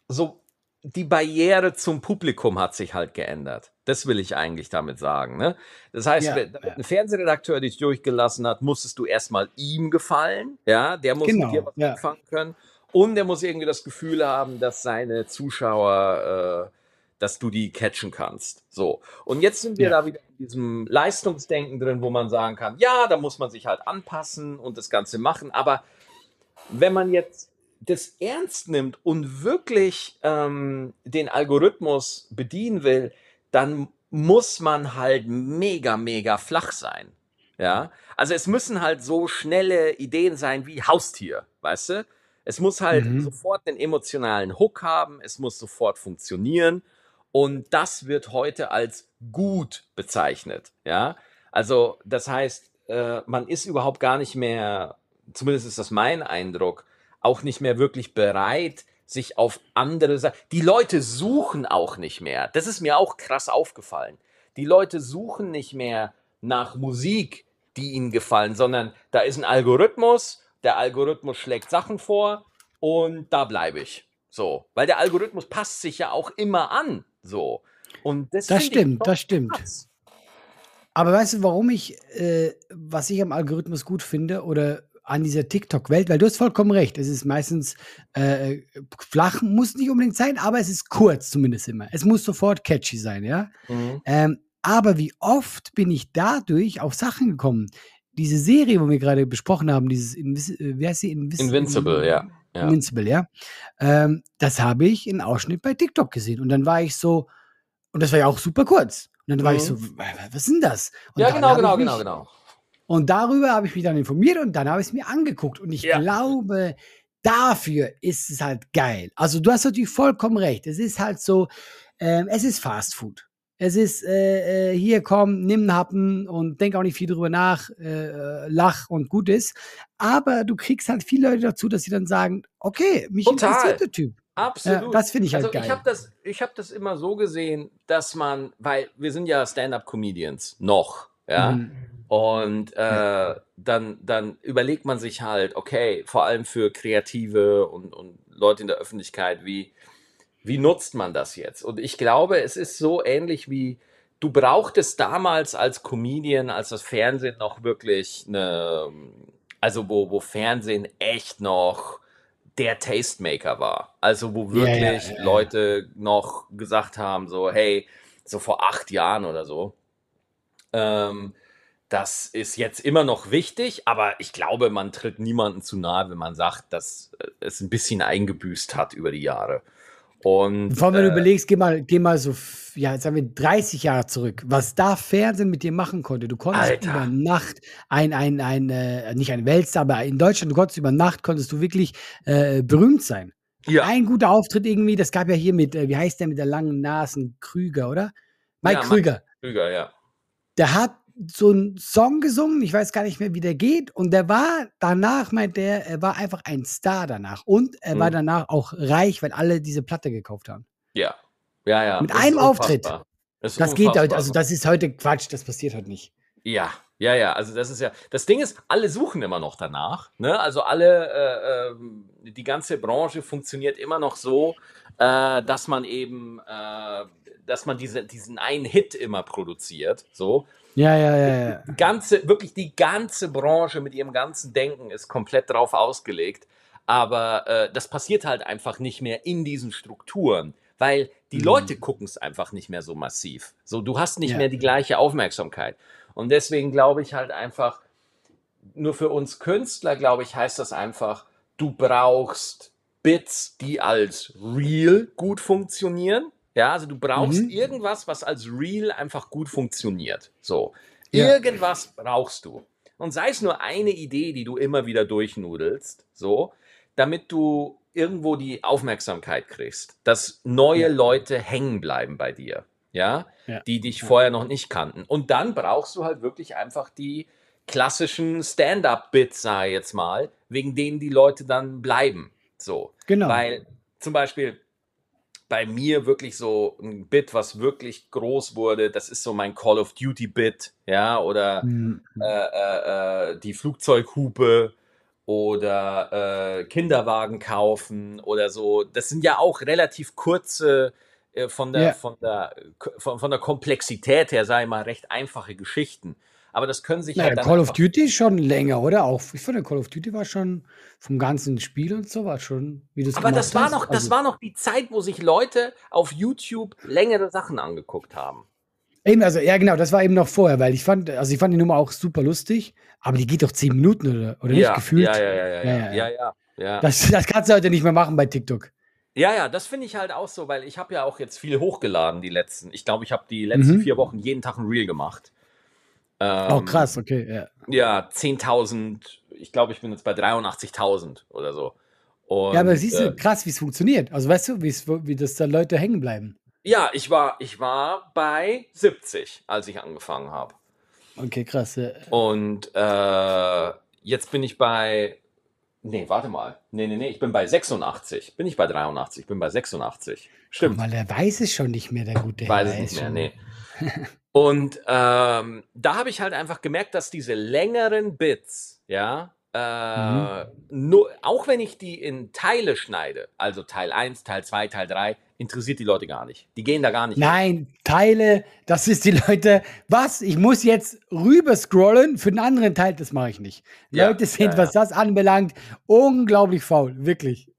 so, die Barriere zum Publikum hat sich halt geändert. Das will ich eigentlich damit sagen. Ne? Das heißt, Ja, wenn ja. ein Fernsehredakteur dich durchgelassen hat, musstest du erstmal ihm gefallen. Ja, der muss Genau, mit dir was ja. anfangen können. Und der muss irgendwie das Gefühl haben, dass seine Zuschauer, äh, dass du die catchen kannst. So. Und jetzt sind wir da wieder in diesem Leistungsdenken drin, wo man sagen kann, ja, da muss man sich halt anpassen und das Ganze machen. Aber wenn man jetzt das ernst nimmt und wirklich ähm, den Algorithmus bedienen will, dann muss man halt mega, mega flach sein. Ja, also es müssen halt so schnelle Ideen sein wie Haustier, weißt du? Es muss halt Mhm. sofort einen emotionalen Hook haben, es muss sofort funktionieren und das wird heute als gut bezeichnet. Ja, also das heißt, äh, man ist überhaupt gar nicht mehr, zumindest ist das mein Eindruck, auch nicht mehr wirklich bereit, sich auf andere Sachen. Die Leute suchen auch nicht mehr. Das ist mir auch krass aufgefallen. Die Leute suchen nicht mehr nach Musik, die ihnen gefallen, sondern da ist ein Algorithmus, der Algorithmus schlägt Sachen vor und da bleibe ich. So, weil der Algorithmus passt sich ja auch immer an. So. Und das, Das stimmt, das stimmt. krass. Aber weißt du, warum ich, äh, was ich am Algorithmus gut finde oder an dieser TikTok-Welt, weil du hast vollkommen recht, es ist meistens äh, flach, muss nicht unbedingt sein, aber es ist kurz zumindest immer. Es muss sofort catchy sein, ja. Mhm. Ähm, aber wie oft bin ich dadurch auf Sachen gekommen? Diese Serie, wo wir gerade besprochen haben, dieses, Invis äh, wie heißt sie? Invis Invincible, ja. ja. Invincible, ja. Ähm, das habe ich in Ausschnitt bei TikTok gesehen. Und dann war ich so, und das war ja auch super kurz. Und dann war ich so, Mhm. "W- was ist denn das? Und Ja, genau, genau, ich mich, genau, genau. Und darüber habe ich mich dann informiert und dann habe ich es mir angeguckt. Und ich Ja. glaube, dafür ist es halt geil. Also du hast natürlich vollkommen recht. Es ist halt so, ähm, es ist Fast Food. Es ist, äh, äh, hier komm, nimm einen Happen und denk auch nicht viel drüber nach, äh, lach und gut ist. Aber du kriegst halt viele Leute dazu, dass sie dann sagen, okay, mich Total. interessiert der Typ. Absolut. Ja, das finde ich halt also geil. Ich habe das, ich hab das immer so gesehen, dass man, weil wir sind ja Stand-up-Comedians noch, ja. Mhm. Und äh, dann, dann überlegt man sich halt, okay, vor allem für Kreative und, und Leute in der Öffentlichkeit, wie, wie nutzt man das jetzt? Und ich glaube, es ist so ähnlich wie, du brauchtest damals als Comedian, als das Fernsehen noch wirklich eine, also wo, wo Fernsehen echt noch der Tastemaker war. Also wo Ja, ja, wirklich ja, ja. Leute noch gesagt haben, so, hey, so vor acht Jahren oder so, ähm, das ist jetzt immer noch wichtig, aber ich glaube, man tritt niemandem zu nahe, wenn man sagt, dass äh, es ein bisschen eingebüßt hat über die Jahre. Und Vor allem, wenn du äh, überlegst, geh mal, geh mal so, ja, jetzt sagen wir 30 Jahre zurück, was da Fernsehen mit dir machen konnte. Du konntest Alter. über Nacht ein, ein, ein, äh, nicht ein Weltstar, aber in Deutschland, du konntest über Nacht, konntest du wirklich äh, berühmt sein. ja, Ein guter Auftritt irgendwie, das gab ja hier mit, äh, wie heißt der mit der langen Nasen, Krüger, oder? Mike Ja, Mike- Krüger. Krüger, ja. Der hat so einen Song gesungen, ich weiß gar nicht mehr, wie der geht, und der war danach, meint der, er war einfach ein Star danach. Und er war Mhm. danach auch reich, weil alle diese Platte gekauft haben. Ja, ja, ja. Mit das einem Auftritt. Das, Das geht heute, also das ist heute Quatsch, das passiert heute nicht. Ja, ja, ja. Also das ist ja. Das Ding ist, alle suchen immer noch danach. Ne? Also alle, äh, ähm, die ganze Branche funktioniert immer noch so, äh, dass man eben, äh, dass man diese, diesen einen Hit immer produziert. So. Ja, ja, ja, ja. Ganze, wirklich die ganze Branche mit ihrem ganzen Denken ist komplett drauf ausgelegt. Aber äh, das passiert halt einfach nicht mehr in diesen Strukturen, weil die Mhm. Leute gucken es einfach nicht mehr so massiv. So, du hast nicht Ja. mehr die gleiche Aufmerksamkeit. Und deswegen glaube ich halt einfach, nur für uns Künstler, glaube ich, heißt das einfach, du brauchst Bits, die als Real gut funktionieren. Ja, also du brauchst Mhm. irgendwas, was als Real einfach gut funktioniert. So. Ja. Irgendwas brauchst du. Und sei es nur eine Idee, die du immer wieder durchnudelst, so, damit du irgendwo die Aufmerksamkeit kriegst, dass neue Ja. Leute hängen bleiben bei dir, ja, Ja. die dich vorher noch nicht kannten. Und dann brauchst du halt wirklich einfach die klassischen Stand-up-Bits, sag ich jetzt mal, wegen denen die Leute dann bleiben. So. Genau. Weil zum Beispiel bei mir wirklich so ein Bit, was wirklich groß wurde, das ist so mein Call of Duty Bit, ja, oder Mhm. äh, äh, äh, die Flugzeughupe oder äh, Kinderwagen kaufen oder so. Das sind ja auch relativ kurze äh, von der Ja. von der von, von der Komplexität her, ich mal, recht einfache Geschichten. Aber das können sich Naja, halt dann Call of Duty ist schon länger, oder? Auch ich finde, Call of Duty war schon vom ganzen Spiel und so war schon, wie du es Aber das war hast. noch, das Also, war noch die Zeit, wo sich Leute auf YouTube längere Sachen angeguckt haben. Eben, also, ja, genau, das war eben noch vorher, weil ich fand, also ich fand die Nummer auch super lustig, aber die geht doch zehn Minuten oder, oder ja, nicht gefühlt. Ja, ja, ja, ja, ja, Ja, ja, ja, ja, ja. Das, das kannst du heute nicht mehr machen bei TikTok. Ja, ja, das finde ich halt auch so, weil ich habe ja auch jetzt viel hochgeladen die letzten. Ich glaube, ich habe die letzten Mhm. vier Wochen jeden Tag ein Reel gemacht. Ähm, oh, krass, okay, ja. Ja, 10.000. Ich glaube, ich bin jetzt bei 83.000 oder so. Und, ja, aber siehst du, äh, krass, wie es funktioniert. Also weißt du, wie das da Leute hängen bleiben. ja, ich war, ich war bei 70, als ich angefangen habe. Okay, krass. Ja. Und äh, jetzt bin ich bei. Nee, warte mal. Nee, nee, nee, ich bin bei 86. Bin ich bei 83, ich bin bei 86. Stimmt. Weil der weiß es schon nicht mehr, der gute Ich weiß Herr. es nicht mehr, schon- nee. Und ähm, da habe ich halt einfach gemerkt, dass diese längeren Bits, ja, äh, nur, auch wenn ich die in Teile schneide, also Teil 1, Teil 2, Teil 3, interessiert die Leute gar nicht. Die gehen da gar nicht. Nein, Teile, das ist die Leute. Was? Ich muss jetzt rüber scrollen für den anderen Teil, das mache ich nicht. Ja, Leute sind, ja, was das anbelangt, unglaublich faul, wirklich.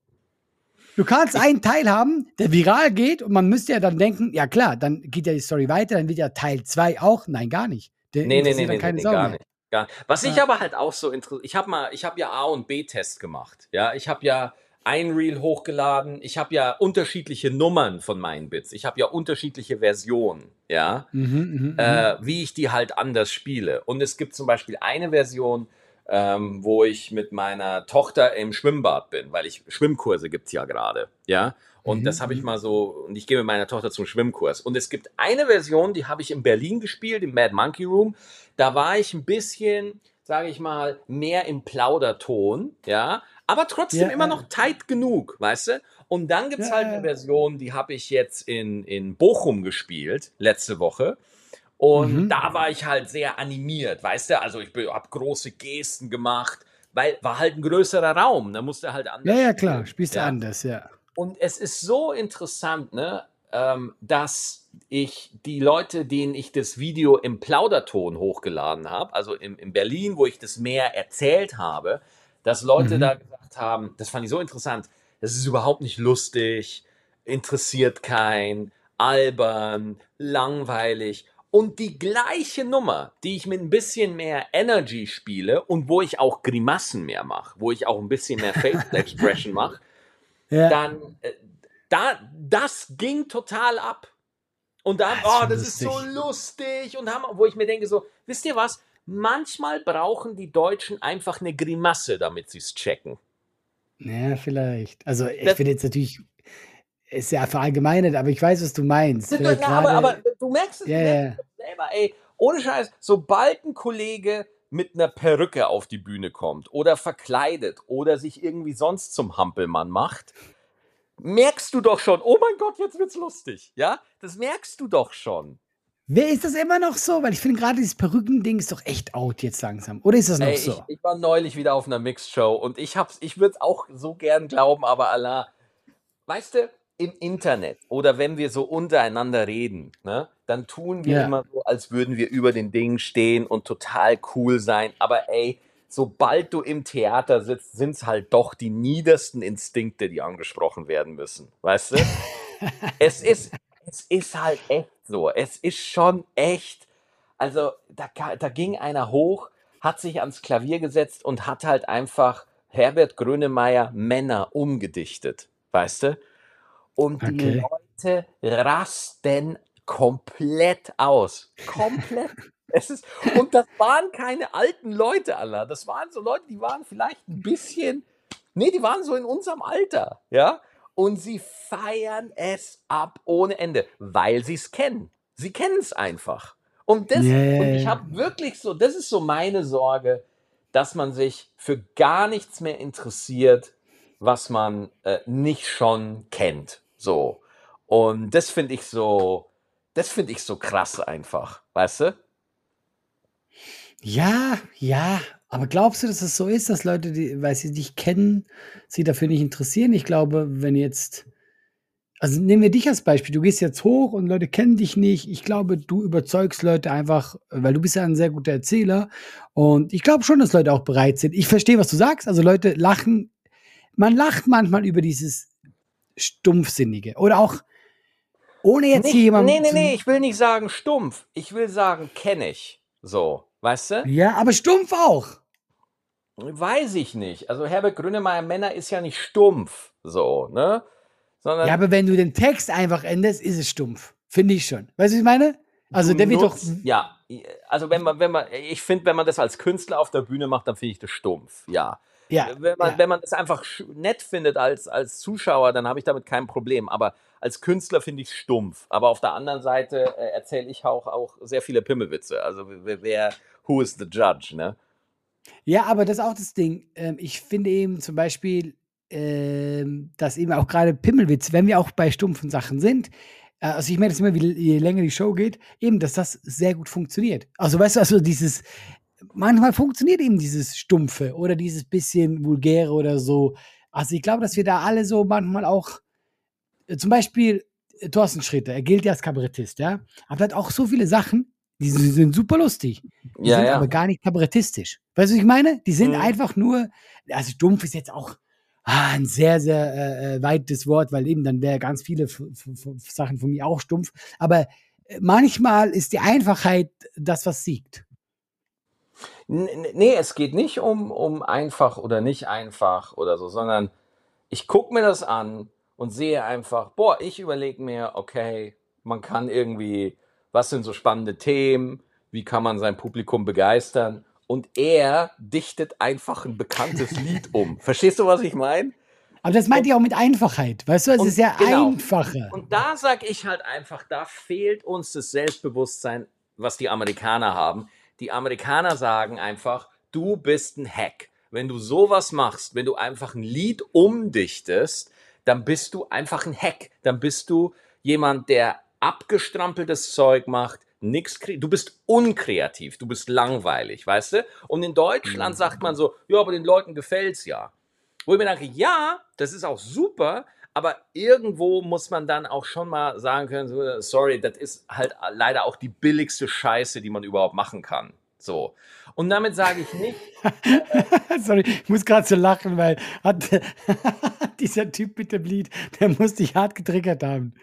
Du kannst einen Teil haben, der viral geht und man müsste ja dann denken, ja klar, dann geht ja die Story weiter, dann wird ja Teil 2 auch. Nein, gar nicht. Der Nee, nee, nee, nee, nee, gar nicht. Gar nicht. Was ich Ja. aber halt auch so interessiert, ich habe mal, ich habe ja A und B-Test gemacht. Ja, ich habe ja ein Reel hochgeladen, ich habe ja unterschiedliche Nummern von meinen Bits, ich habe ja unterschiedliche Versionen, ja, Mhm, mhm, mhm. äh, wie ich die halt anders spiele. Und es gibt zum Beispiel eine Version, ähm, wo ich mit meiner Tochter im Schwimmbad bin, weil ich Schwimmkurse gibt's ja gerade, ja. Und Mhm, das habe ich mhm. mal so, und ich gehe mit meiner Tochter zum Schwimmkurs. Und es gibt eine Version, die habe ich in Berlin gespielt, im Mad Monkey Room. Da war ich ein bisschen, sage ich mal, mehr im Plauderton, ja, aber trotzdem Ja, immer noch tight genug, weißt du? Und dann gibt's Ja, halt eine Version, die habe ich jetzt in, in Bochum gespielt, letzte Woche. Und Mhm. da war ich halt sehr animiert, weißt du? Also ich habe große Gesten gemacht, weil war halt ein größerer Raum, da musste halt anders. ja, ja, klar, spielst du ja. anders, ja. Und es ist so interessant, ne, ähm, dass ich die Leute, denen ich das Video im Plauderton hochgeladen habe, also in, in Berlin, wo ich das mehr erzählt habe, dass Leute Mhm. da gesagt haben, das fand ich so interessant, das ist überhaupt nicht lustig, interessiert kein, albern, langweilig. Und die gleiche Nummer, die ich mit ein bisschen mehr Energy spiele und wo ich auch Grimassen mehr mache, wo ich auch ein bisschen mehr Facial Expression mache, ja. dann äh, da das ging total ab. Und dann, ist oh, das ist so lustig und haben, wo ich mir denke so, wisst ihr was? Manchmal brauchen die Deutschen einfach eine Grimasse, damit sie es checken. Ja, vielleicht. Also ich Das- finde jetzt natürlich, ist ja verallgemeinert, aber ich weiß, was du meinst. Na, Vielleicht aber, aber du merkst es, ja. es selber, ey, ohne Scheiß, sobald ein Kollege mit einer Perücke auf die Bühne kommt oder verkleidet oder sich irgendwie sonst zum Hampelmann macht, merkst du doch schon, oh mein Gott, jetzt wird's lustig, ja? Das merkst du doch schon. Wer ist das immer noch so? Weil ich finde gerade dieses Perückending ist doch echt out jetzt langsam. Oder ist das noch Ey, so? ich, ich war neulich wieder auf einer Mixed-Show und ich hab's, ich würde es auch so gern glauben, aber Allah, weißt du, im Internet oder wenn wir so untereinander reden, ne, dann tun wir Ja. immer so, als würden wir über den Dingen stehen und total cool sein. Aber ey, sobald du im Theater sitzt, sind es halt doch die niedersten Instinkte, die angesprochen werden müssen. Weißt du? es, ist, es ist halt echt so. Es ist schon echt. Also, da, da ging einer hoch, hat sich ans Klavier gesetzt und hat halt einfach Herbert Grönemeyer Männer umgedichtet. Weißt du? Und die Leute rasten komplett aus. Komplett. Es ist, und das waren keine alten Leute, Allah. Das waren so Leute, die waren vielleicht ein bisschen, nee, die waren so in unserem Alter, ja. Und sie feiern es ab ohne Ende, weil sie es kennen. Sie kennen es einfach. Und, das, yeah. und ich habe wirklich so, das ist so meine Sorge, dass man sich für gar nichts mehr interessiert, was man äh, nicht schon kennt. So. Und das finde ich so, das finde ich so krass einfach, weißt du? Ja, ja, aber glaubst du, dass es so ist, dass Leute, die, weil sie dich kennen, sie dafür nicht interessieren? Ich glaube, wenn jetzt, also nehmen wir dich als Beispiel, du gehst jetzt hoch und Leute kennen dich nicht. Ich glaube, du überzeugst Leute einfach, weil du bist ja ein sehr guter Erzähler. Und ich glaube schon, dass Leute auch bereit sind. Ich verstehe, was du sagst. Also Leute lachen, man lacht manchmal über dieses Stumpfsinnige. Oder auch, ohne jetzt nicht, hier jemanden. Nee, nee, nee, ich will nicht sagen stumpf. Ich will sagen, kenne ich. So. Weißt du? Ja, aber stumpf auch. Weiß ich nicht. Also Herbert Grönemeyer Männer ist ja nicht stumpf, so, ne? Sondern ja, aber wenn du den Text einfach änderst, ist es stumpf. Finde ich schon. Weißt du, was ich meine? Also der wird doch. Ja, also wenn man, wenn man, ich finde, wenn man das als Künstler auf der Bühne macht, dann finde ich das stumpf, ja. Ja, wenn man, ja. wenn man das einfach nett findet als, als Zuschauer, dann habe ich damit kein Problem. Aber als Künstler finde ich es stumpf. Aber auf der anderen Seite äh, erzähle ich auch, auch sehr viele Pimmelwitze. Also wer, wer, who is the judge, ne? Ja, aber das ist auch das Ding. Ähm, ich finde eben zum Beispiel, ähm, dass eben auch gerade Pimmelwitze, wenn wir auch bei stumpfen Sachen sind, äh, also ich merke das immer, wie, je länger die Show geht, eben, dass das sehr gut funktioniert. Also weißt du, also dieses, manchmal funktioniert eben dieses Stumpfe oder dieses bisschen Vulgäre oder so. Also ich glaube, dass wir da alle so manchmal auch zum Beispiel äh, Thorsten Schritter, er gilt ja als Kabarettist, ja, aber hat auch so viele Sachen, die sind super lustig. Die ja, sind ja. aber gar nicht kabarettistisch. Weißt du, was ich meine? Die sind mhm. einfach nur, also dumpf ist jetzt auch ah, ein sehr, sehr äh, äh weites Wort, weil eben dann wäre ganz viele Sachen von mir auch stumpf. Aber äh, manchmal ist die Einfachheit das, was siegt. Nee, es geht nicht um, um einfach oder nicht einfach oder so, sondern ich gucke mir das an, und sehe einfach, boah, ich überlege mir, okay, man kann irgendwie, was sind so spannende Themen, wie kann man sein Publikum begeistern und er dichtet einfach ein bekanntes Lied um. Verstehst du, was ich meine? Aber das meint ihr auch mit Einfachheit, weißt du, es ist ja genau. einfacher. Und da sage ich halt einfach, da fehlt uns das Selbstbewusstsein, was die Amerikaner haben. Die Amerikaner sagen einfach, du bist ein Hack. Wenn du sowas machst, wenn du einfach ein Lied umdichtest, dann bist du einfach ein Hack. Dann bist du jemand, der abgestrampeltes Zeug macht, nix, du bist unkreativ, du bist langweilig, weißt du? Und in Deutschland mhm. sagt man so, ja, aber den Leuten gefällt's ja. Wo ich mir denke, ja, das ist auch super, aber irgendwo muss man dann auch schon mal sagen können, sorry, das ist halt leider auch die billigste Scheiße, die man überhaupt machen kann. So. Und damit sage ich nicht. Sorry, ich muss gerade so lachen, weil hat, dieser Typ mit dem Lied, der muss dich hart getriggert haben.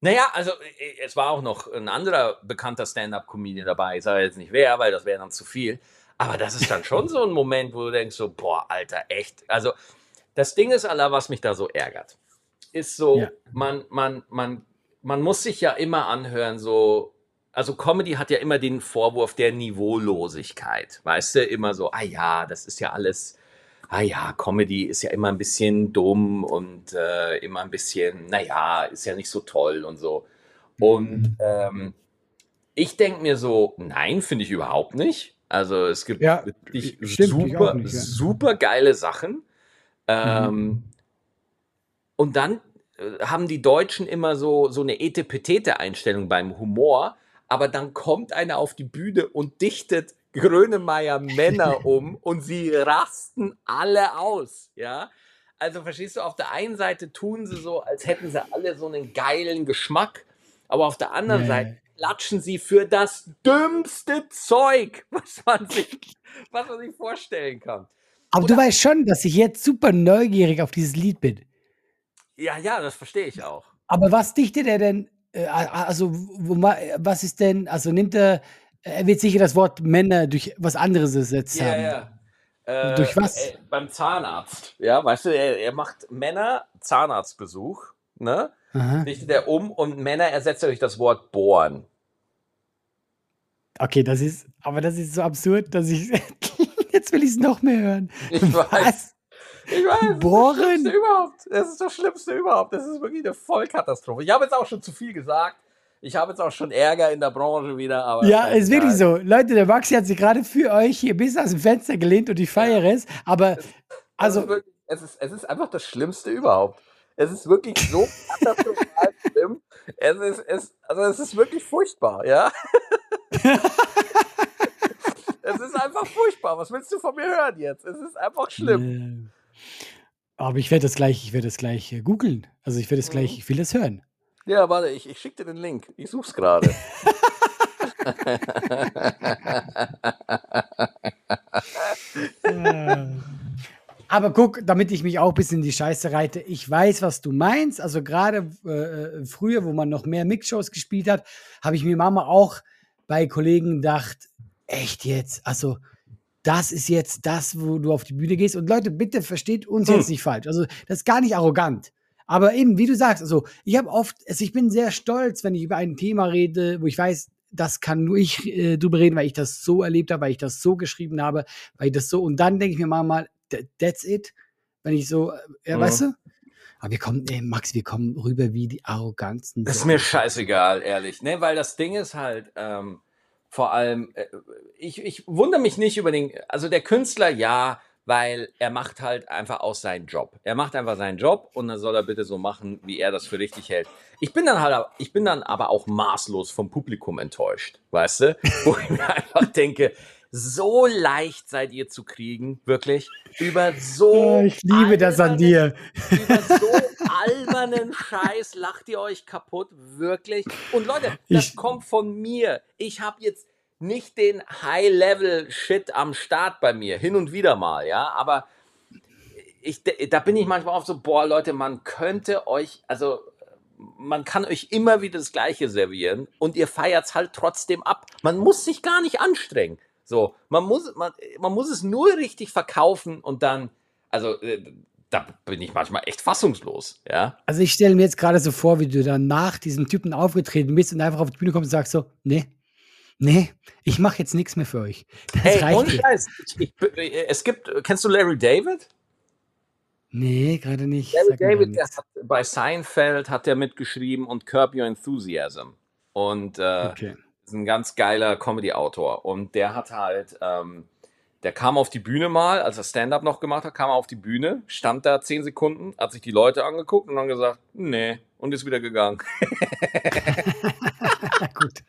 Naja, also äh, es war auch noch ein anderer bekannter Stand-up-Comedian dabei. Ich sage jetzt nicht wer, weil das wäre dann zu viel. Aber das ist dann schon so ein Moment, wo du denkst so, boah, Alter, echt. Also das Ding ist, Allah, was mich da so ärgert, ist so, ja. man, man, man, man muss sich ja immer anhören, so, also Comedy hat ja immer den Vorwurf der Niveaulosigkeit. Weißt du, immer so, ah ja, das ist ja alles, ah ja, Comedy ist ja immer ein bisschen dumm und äh, immer ein bisschen, naja, ist ja nicht so toll und so. Und mhm. ähm, ich denke mir so, nein, finde ich überhaupt nicht. Also es gibt ja, wirklich stimmt, super, nicht, ja. super geile Sachen. Ähm, mhm. Und dann äh, haben die Deutschen immer so, so eine Etepetete-Einstellung beim Humor aber dann kommt einer auf die Bühne und dichtet Grönemeyer Männer um und sie rasten alle aus, ja. Also verstehst du, auf der einen Seite tun sie so, als hätten sie alle so einen geilen Geschmack, aber auf der anderen nee. Seite klatschen sie für das dümmste Zeug, was man sich, was man sich vorstellen kann. Aber Oder, du weißt schon, dass ich jetzt super neugierig auf dieses Lied bin. Ja, ja, das verstehe ich auch. Aber was dichtet er denn? Äh, also, wo, was ist denn, also nimmt er, er wird sicher das Wort Männer durch was anderes ersetzt ja, haben. Ja. Äh, durch was? Äh, beim Zahnarzt. Ja, weißt du, er, er macht Männer Zahnarztbesuch, ne? Dichtet er um und Männer ersetzt er durch das Wort bohren. Okay, das ist, aber das ist so absurd, dass ich, jetzt will ich es noch mehr hören. Ich weiß. Was? Ich weiß. Bohren? Das ist das Schlimmste überhaupt. Das ist das Schlimmste überhaupt. Das ist wirklich eine Vollkatastrophe. Ich habe jetzt auch schon zu viel gesagt. Ich habe jetzt auch schon Ärger in der Branche wieder. Aber ja, ist wirklich so. Leute, der Maxi hat sich gerade für euch hier bis aus dem Fenster gelehnt und ich feiere es. Aber, es, also. Ist, wirklich, es, ist, es ist einfach das Schlimmste überhaupt. Es ist wirklich so katastrophal schlimm. Es ist, es, also es ist wirklich furchtbar, ja. es ist einfach furchtbar. Was willst du von mir hören jetzt? Es ist einfach schlimm. Aber ich werde das gleich, ich werde das gleich äh, googeln. Also ich werde es gleich, mhm. ich will das hören. Ja, warte, ich, ich schicke dir den Link. Ich suche es gerade. Aber guck, damit ich mich auch ein bisschen in die Scheiße reite, ich weiß, was du meinst. Also gerade äh, früher, wo man noch mehr Mixshows gespielt hat, habe ich mir Mama auch bei Kollegen gedacht, echt jetzt, also das ist jetzt das, wo du auf die Bühne gehst. Und Leute, bitte versteht uns hm. jetzt nicht falsch. Also das ist gar nicht arrogant. Aber eben, wie du sagst, also ich habe oft, also ich bin sehr stolz, wenn ich über ein Thema rede, wo ich weiß, das kann nur ich äh, drüber reden, weil ich das so erlebt habe, weil ich das so geschrieben habe, weil ich das so, und dann denke ich mir mal, that's it. Wenn ich so, äh, mhm. weißt du? Aber wir kommen, ey, Max, wir kommen rüber wie die Arroganzen. Das ist mir scheißegal, ehrlich, ne? Weil das Ding ist halt, ähm, vor allem, äh, ich, ich wundere mich nicht über den, also der Künstler, ja, weil er macht halt einfach aus seinen Job. Er macht einfach seinen Job und dann soll er bitte so machen, wie er das für richtig hält. Ich bin dann halt, ich bin dann aber auch maßlos vom Publikum enttäuscht, weißt du? Wo ich mir einfach denke, so leicht seid ihr zu kriegen, wirklich. Über so. ich liebe das an dir. Über so albernen Scheiß lacht ihr euch kaputt, wirklich. Und Leute, das ich, kommt von mir. Ich habe jetzt nicht den High-Level-Shit am Start bei mir, hin und wieder mal, ja, aber ich, da bin ich manchmal auch so, boah, Leute, man könnte euch, also man kann euch immer wieder das Gleiche servieren und ihr feiert es halt trotzdem ab. Man muss sich gar nicht anstrengen. So, man muss, man, man muss es nur richtig verkaufen und dann, also äh, da bin ich manchmal echt fassungslos, ja. Also ich stelle mir jetzt gerade so vor, wie du dann nach diesem Typen aufgetreten bist und einfach auf die Bühne kommst und sagst so, nee, nee, ich mache jetzt nichts mehr für euch. Das hey, reicht ohne Scheiß. Ich, ich, es gibt, kennst du Larry David? Nee, gerade nicht. Larry David, der hat bei Seinfeld hat er mitgeschrieben und Curb Your Enthusiasm. Und äh, okay ist ein ganz geiler Comedy-Autor. Und der hat halt, ähm, der kam auf die Bühne mal, als er Stand-up noch gemacht hat, kam er auf die Bühne, stand da zehn Sekunden, hat sich die Leute angeguckt und dann gesagt, nee, und ist wieder gegangen. Gut.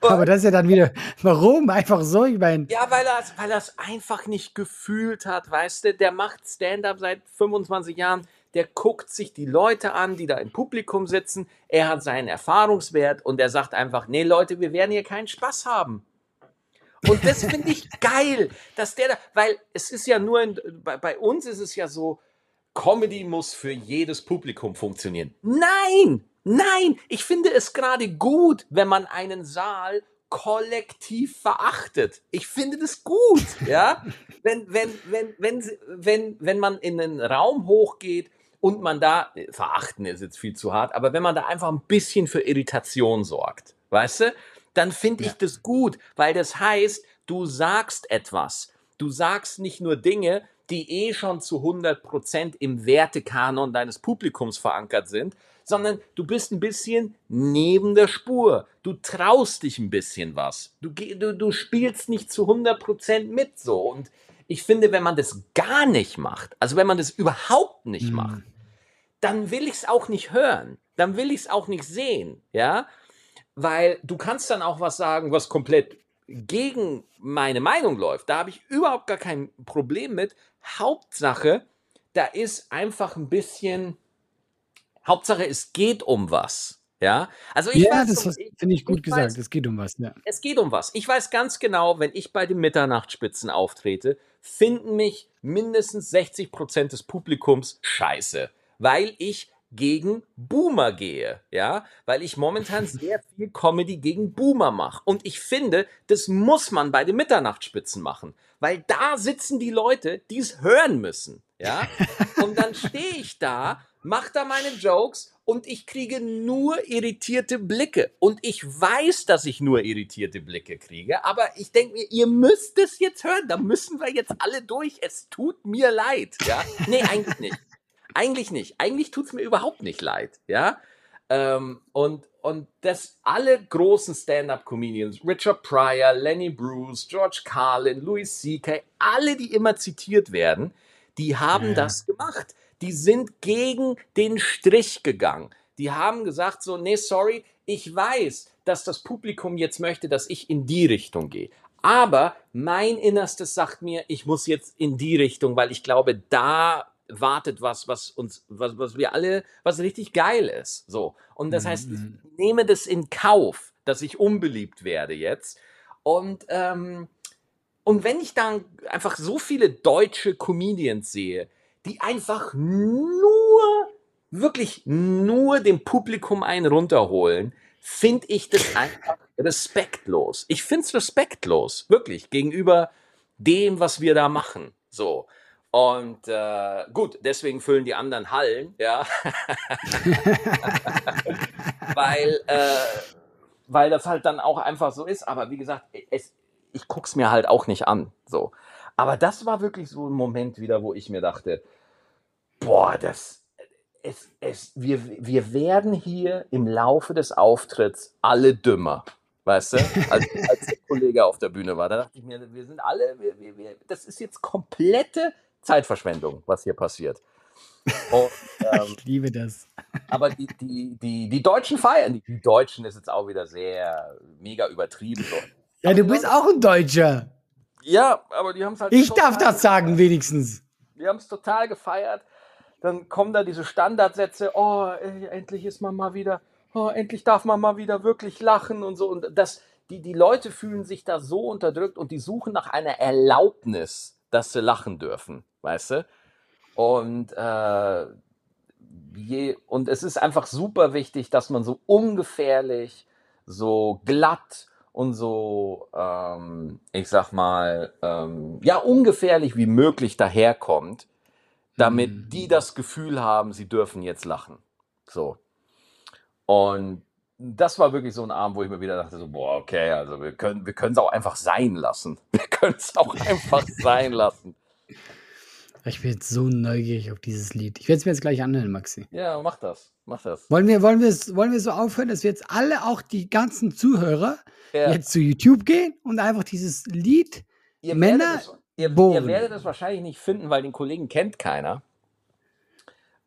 Aber das ist ja dann wieder, warum? Einfach so, ich meine. Ja, weil er weil es einfach nicht gefühlt hat, weißt du, der macht Stand-up seit 25 Jahren, der guckt sich die Leute an, die da im Publikum sitzen. Er hat seinen Erfahrungswert und er sagt einfach, nee Leute, wir werden hier keinen Spaß haben. Und das finde ich geil, dass der da, weil es ist ja nur, in, bei, bei uns ist es ja so, Comedy muss für jedes Publikum funktionieren. Nein, nein, ich finde es gerade gut, wenn man einen Saal kollektiv verachtet. Ich finde das gut, ja. wenn, wenn, wenn, wenn, wenn, wenn man in einen Raum hochgeht und man da, verachten ist jetzt viel zu hart, aber wenn man da einfach ein bisschen für Irritation sorgt, weißt du, dann finde ich ja. das gut, weil das heißt, du sagst etwas. Du sagst nicht nur Dinge, die eh schon zu 100% im Wertekanon deines Publikums verankert sind, sondern du bist ein bisschen neben der Spur. Du traust dich ein bisschen was. Du, du, du spielst nicht zu 100% mit so. Und ich finde, wenn man das gar nicht macht, also wenn man das überhaupt nicht mhm. macht, dann will ich es auch nicht hören. Dann will ich es auch nicht sehen, ja? Weil du kannst dann auch was sagen, was komplett gegen meine Meinung läuft. Da habe ich überhaupt gar kein Problem mit. Hauptsache, da ist einfach ein bisschen, Hauptsache, es geht um was. Ja, also ich ja, weiß, das finde ich gut ich gesagt. Weiß, es geht um was. Ja. Es geht um was. Ich weiß ganz genau, wenn ich bei den Mitternachtsspitzen auftrete, finden mich mindestens 60 Prozent des Publikums scheiße, weil ich gegen Boomer gehe, ja, weil ich momentan sehr viel Comedy gegen Boomer mache. Und ich finde, das muss man bei den Mitternachtsspitzen machen, weil da sitzen die Leute, die es hören müssen, ja. Und dann stehe ich da, mache da meine Jokes und ich kriege nur irritierte Blicke. Und ich weiß, dass ich nur irritierte Blicke kriege, aber ich denke mir, ihr müsst es jetzt hören, da müssen wir jetzt alle durch. Es tut mir leid, ja. Nee, eigentlich nicht. Eigentlich nicht. Eigentlich tut es mir überhaupt nicht leid, ja. Ähm, und, und dass alle großen Stand-up-Comedians, Richard Pryor, Lenny Bruce, George Carlin, Louis C.K., alle, die immer zitiert werden, die haben ja. das gemacht. Die sind gegen den Strich gegangen. Die haben gesagt so, nee, sorry, ich weiß, dass das Publikum jetzt möchte, dass ich in die Richtung gehe. Aber mein Innerstes sagt mir, ich muss jetzt in die Richtung, weil ich glaube, da wartet was, was uns, was, was wir alle, was richtig geil ist. So. Und das heißt, ich mhm. nehme das in Kauf, dass ich unbeliebt werde jetzt. Und, ähm, und wenn ich dann einfach so viele deutsche Comedians sehe, die einfach nur, wirklich nur dem Publikum einen runterholen, finde ich das einfach respektlos. Ich finde es respektlos, wirklich, gegenüber dem, was wir da machen. So. Und äh, gut, deswegen füllen die anderen Hallen, ja. weil, äh, weil das halt dann auch einfach so ist. Aber wie gesagt, es, ich guck's mir halt auch nicht an. So. Aber das war wirklich so ein Moment wieder, wo ich mir dachte, boah, das, es, es, wir, wir werden hier im Laufe des Auftritts alle dümmer. Weißt du, als, als der Kollege auf der Bühne war, da dachte ich mir, wir sind alle, wir, wir, wir, das ist jetzt komplette Zeitverschwendung, was hier passiert. Und, ähm, ich liebe das. Aber die, die, die, die Deutschen feiern. Die, Deutschen ist jetzt auch wieder sehr mega übertrieben. So. Ja, du bist auch ein Deutscher. Ja, aber die haben es halt. Ich darf das sagen, wenigstens. Die haben es total gefeiert. Dann kommen da diese Standardsätze: Oh, ey, endlich ist man mal wieder. Oh, endlich darf man mal wieder wirklich lachen und so. Und das, die, die Leute fühlen sich da so unterdrückt und die suchen nach einer Erlaubnis, dass sie lachen dürfen weißt du? Und, äh, je, und es ist einfach super wichtig, dass man so ungefährlich, so glatt und so, ähm, ich sag mal, ähm, ja, ungefährlich wie möglich daherkommt, damit mhm. die das Gefühl haben, sie dürfen jetzt lachen. So. Und das war wirklich so ein Abend, wo ich mir wieder dachte, so, boah, okay, also wir können wir es auch einfach sein lassen. Wir können es auch einfach sein lassen. Ich bin jetzt so neugierig auf dieses Lied. Ich werde es mir jetzt gleich anhören, Maxi. Ja, mach das. Mach das. Wollen wir, wollen, wollen wir so aufhören, dass wir jetzt alle, auch die ganzen Zuhörer, ja. jetzt zu YouTube gehen und einfach dieses Lied ihr Männer. Werdet es, ihr, ihr, werdet es wahrscheinlich nicht finden, weil den Kollegen kennt keiner.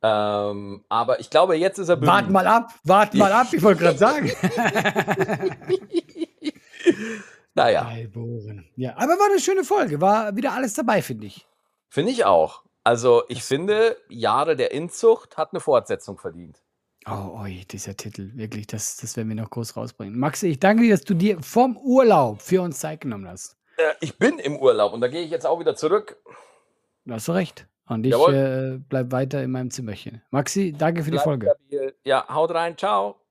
Ähm, aber ich glaube, jetzt ist er berühmt. Wart mal ab, wart mal ab, ich wollte gerade sagen. naja. Ja, aber war eine schöne Folge, war wieder alles dabei, finde ich. Finde ich auch. Also ich das finde, Jahre der Inzucht hat eine Fortsetzung verdient. Oh, oi, dieser Titel, wirklich, das, das werden wir noch groß rausbringen. Maxi, ich danke dir, dass du dir vom Urlaub für uns Zeit genommen hast. Äh, ich bin im Urlaub und da gehe ich jetzt auch wieder zurück. Du hast recht. Und ich äh, bleibe weiter in meinem Zimmerchen. Maxi, danke für bleib die Folge. Stabil. Ja, haut rein, ciao.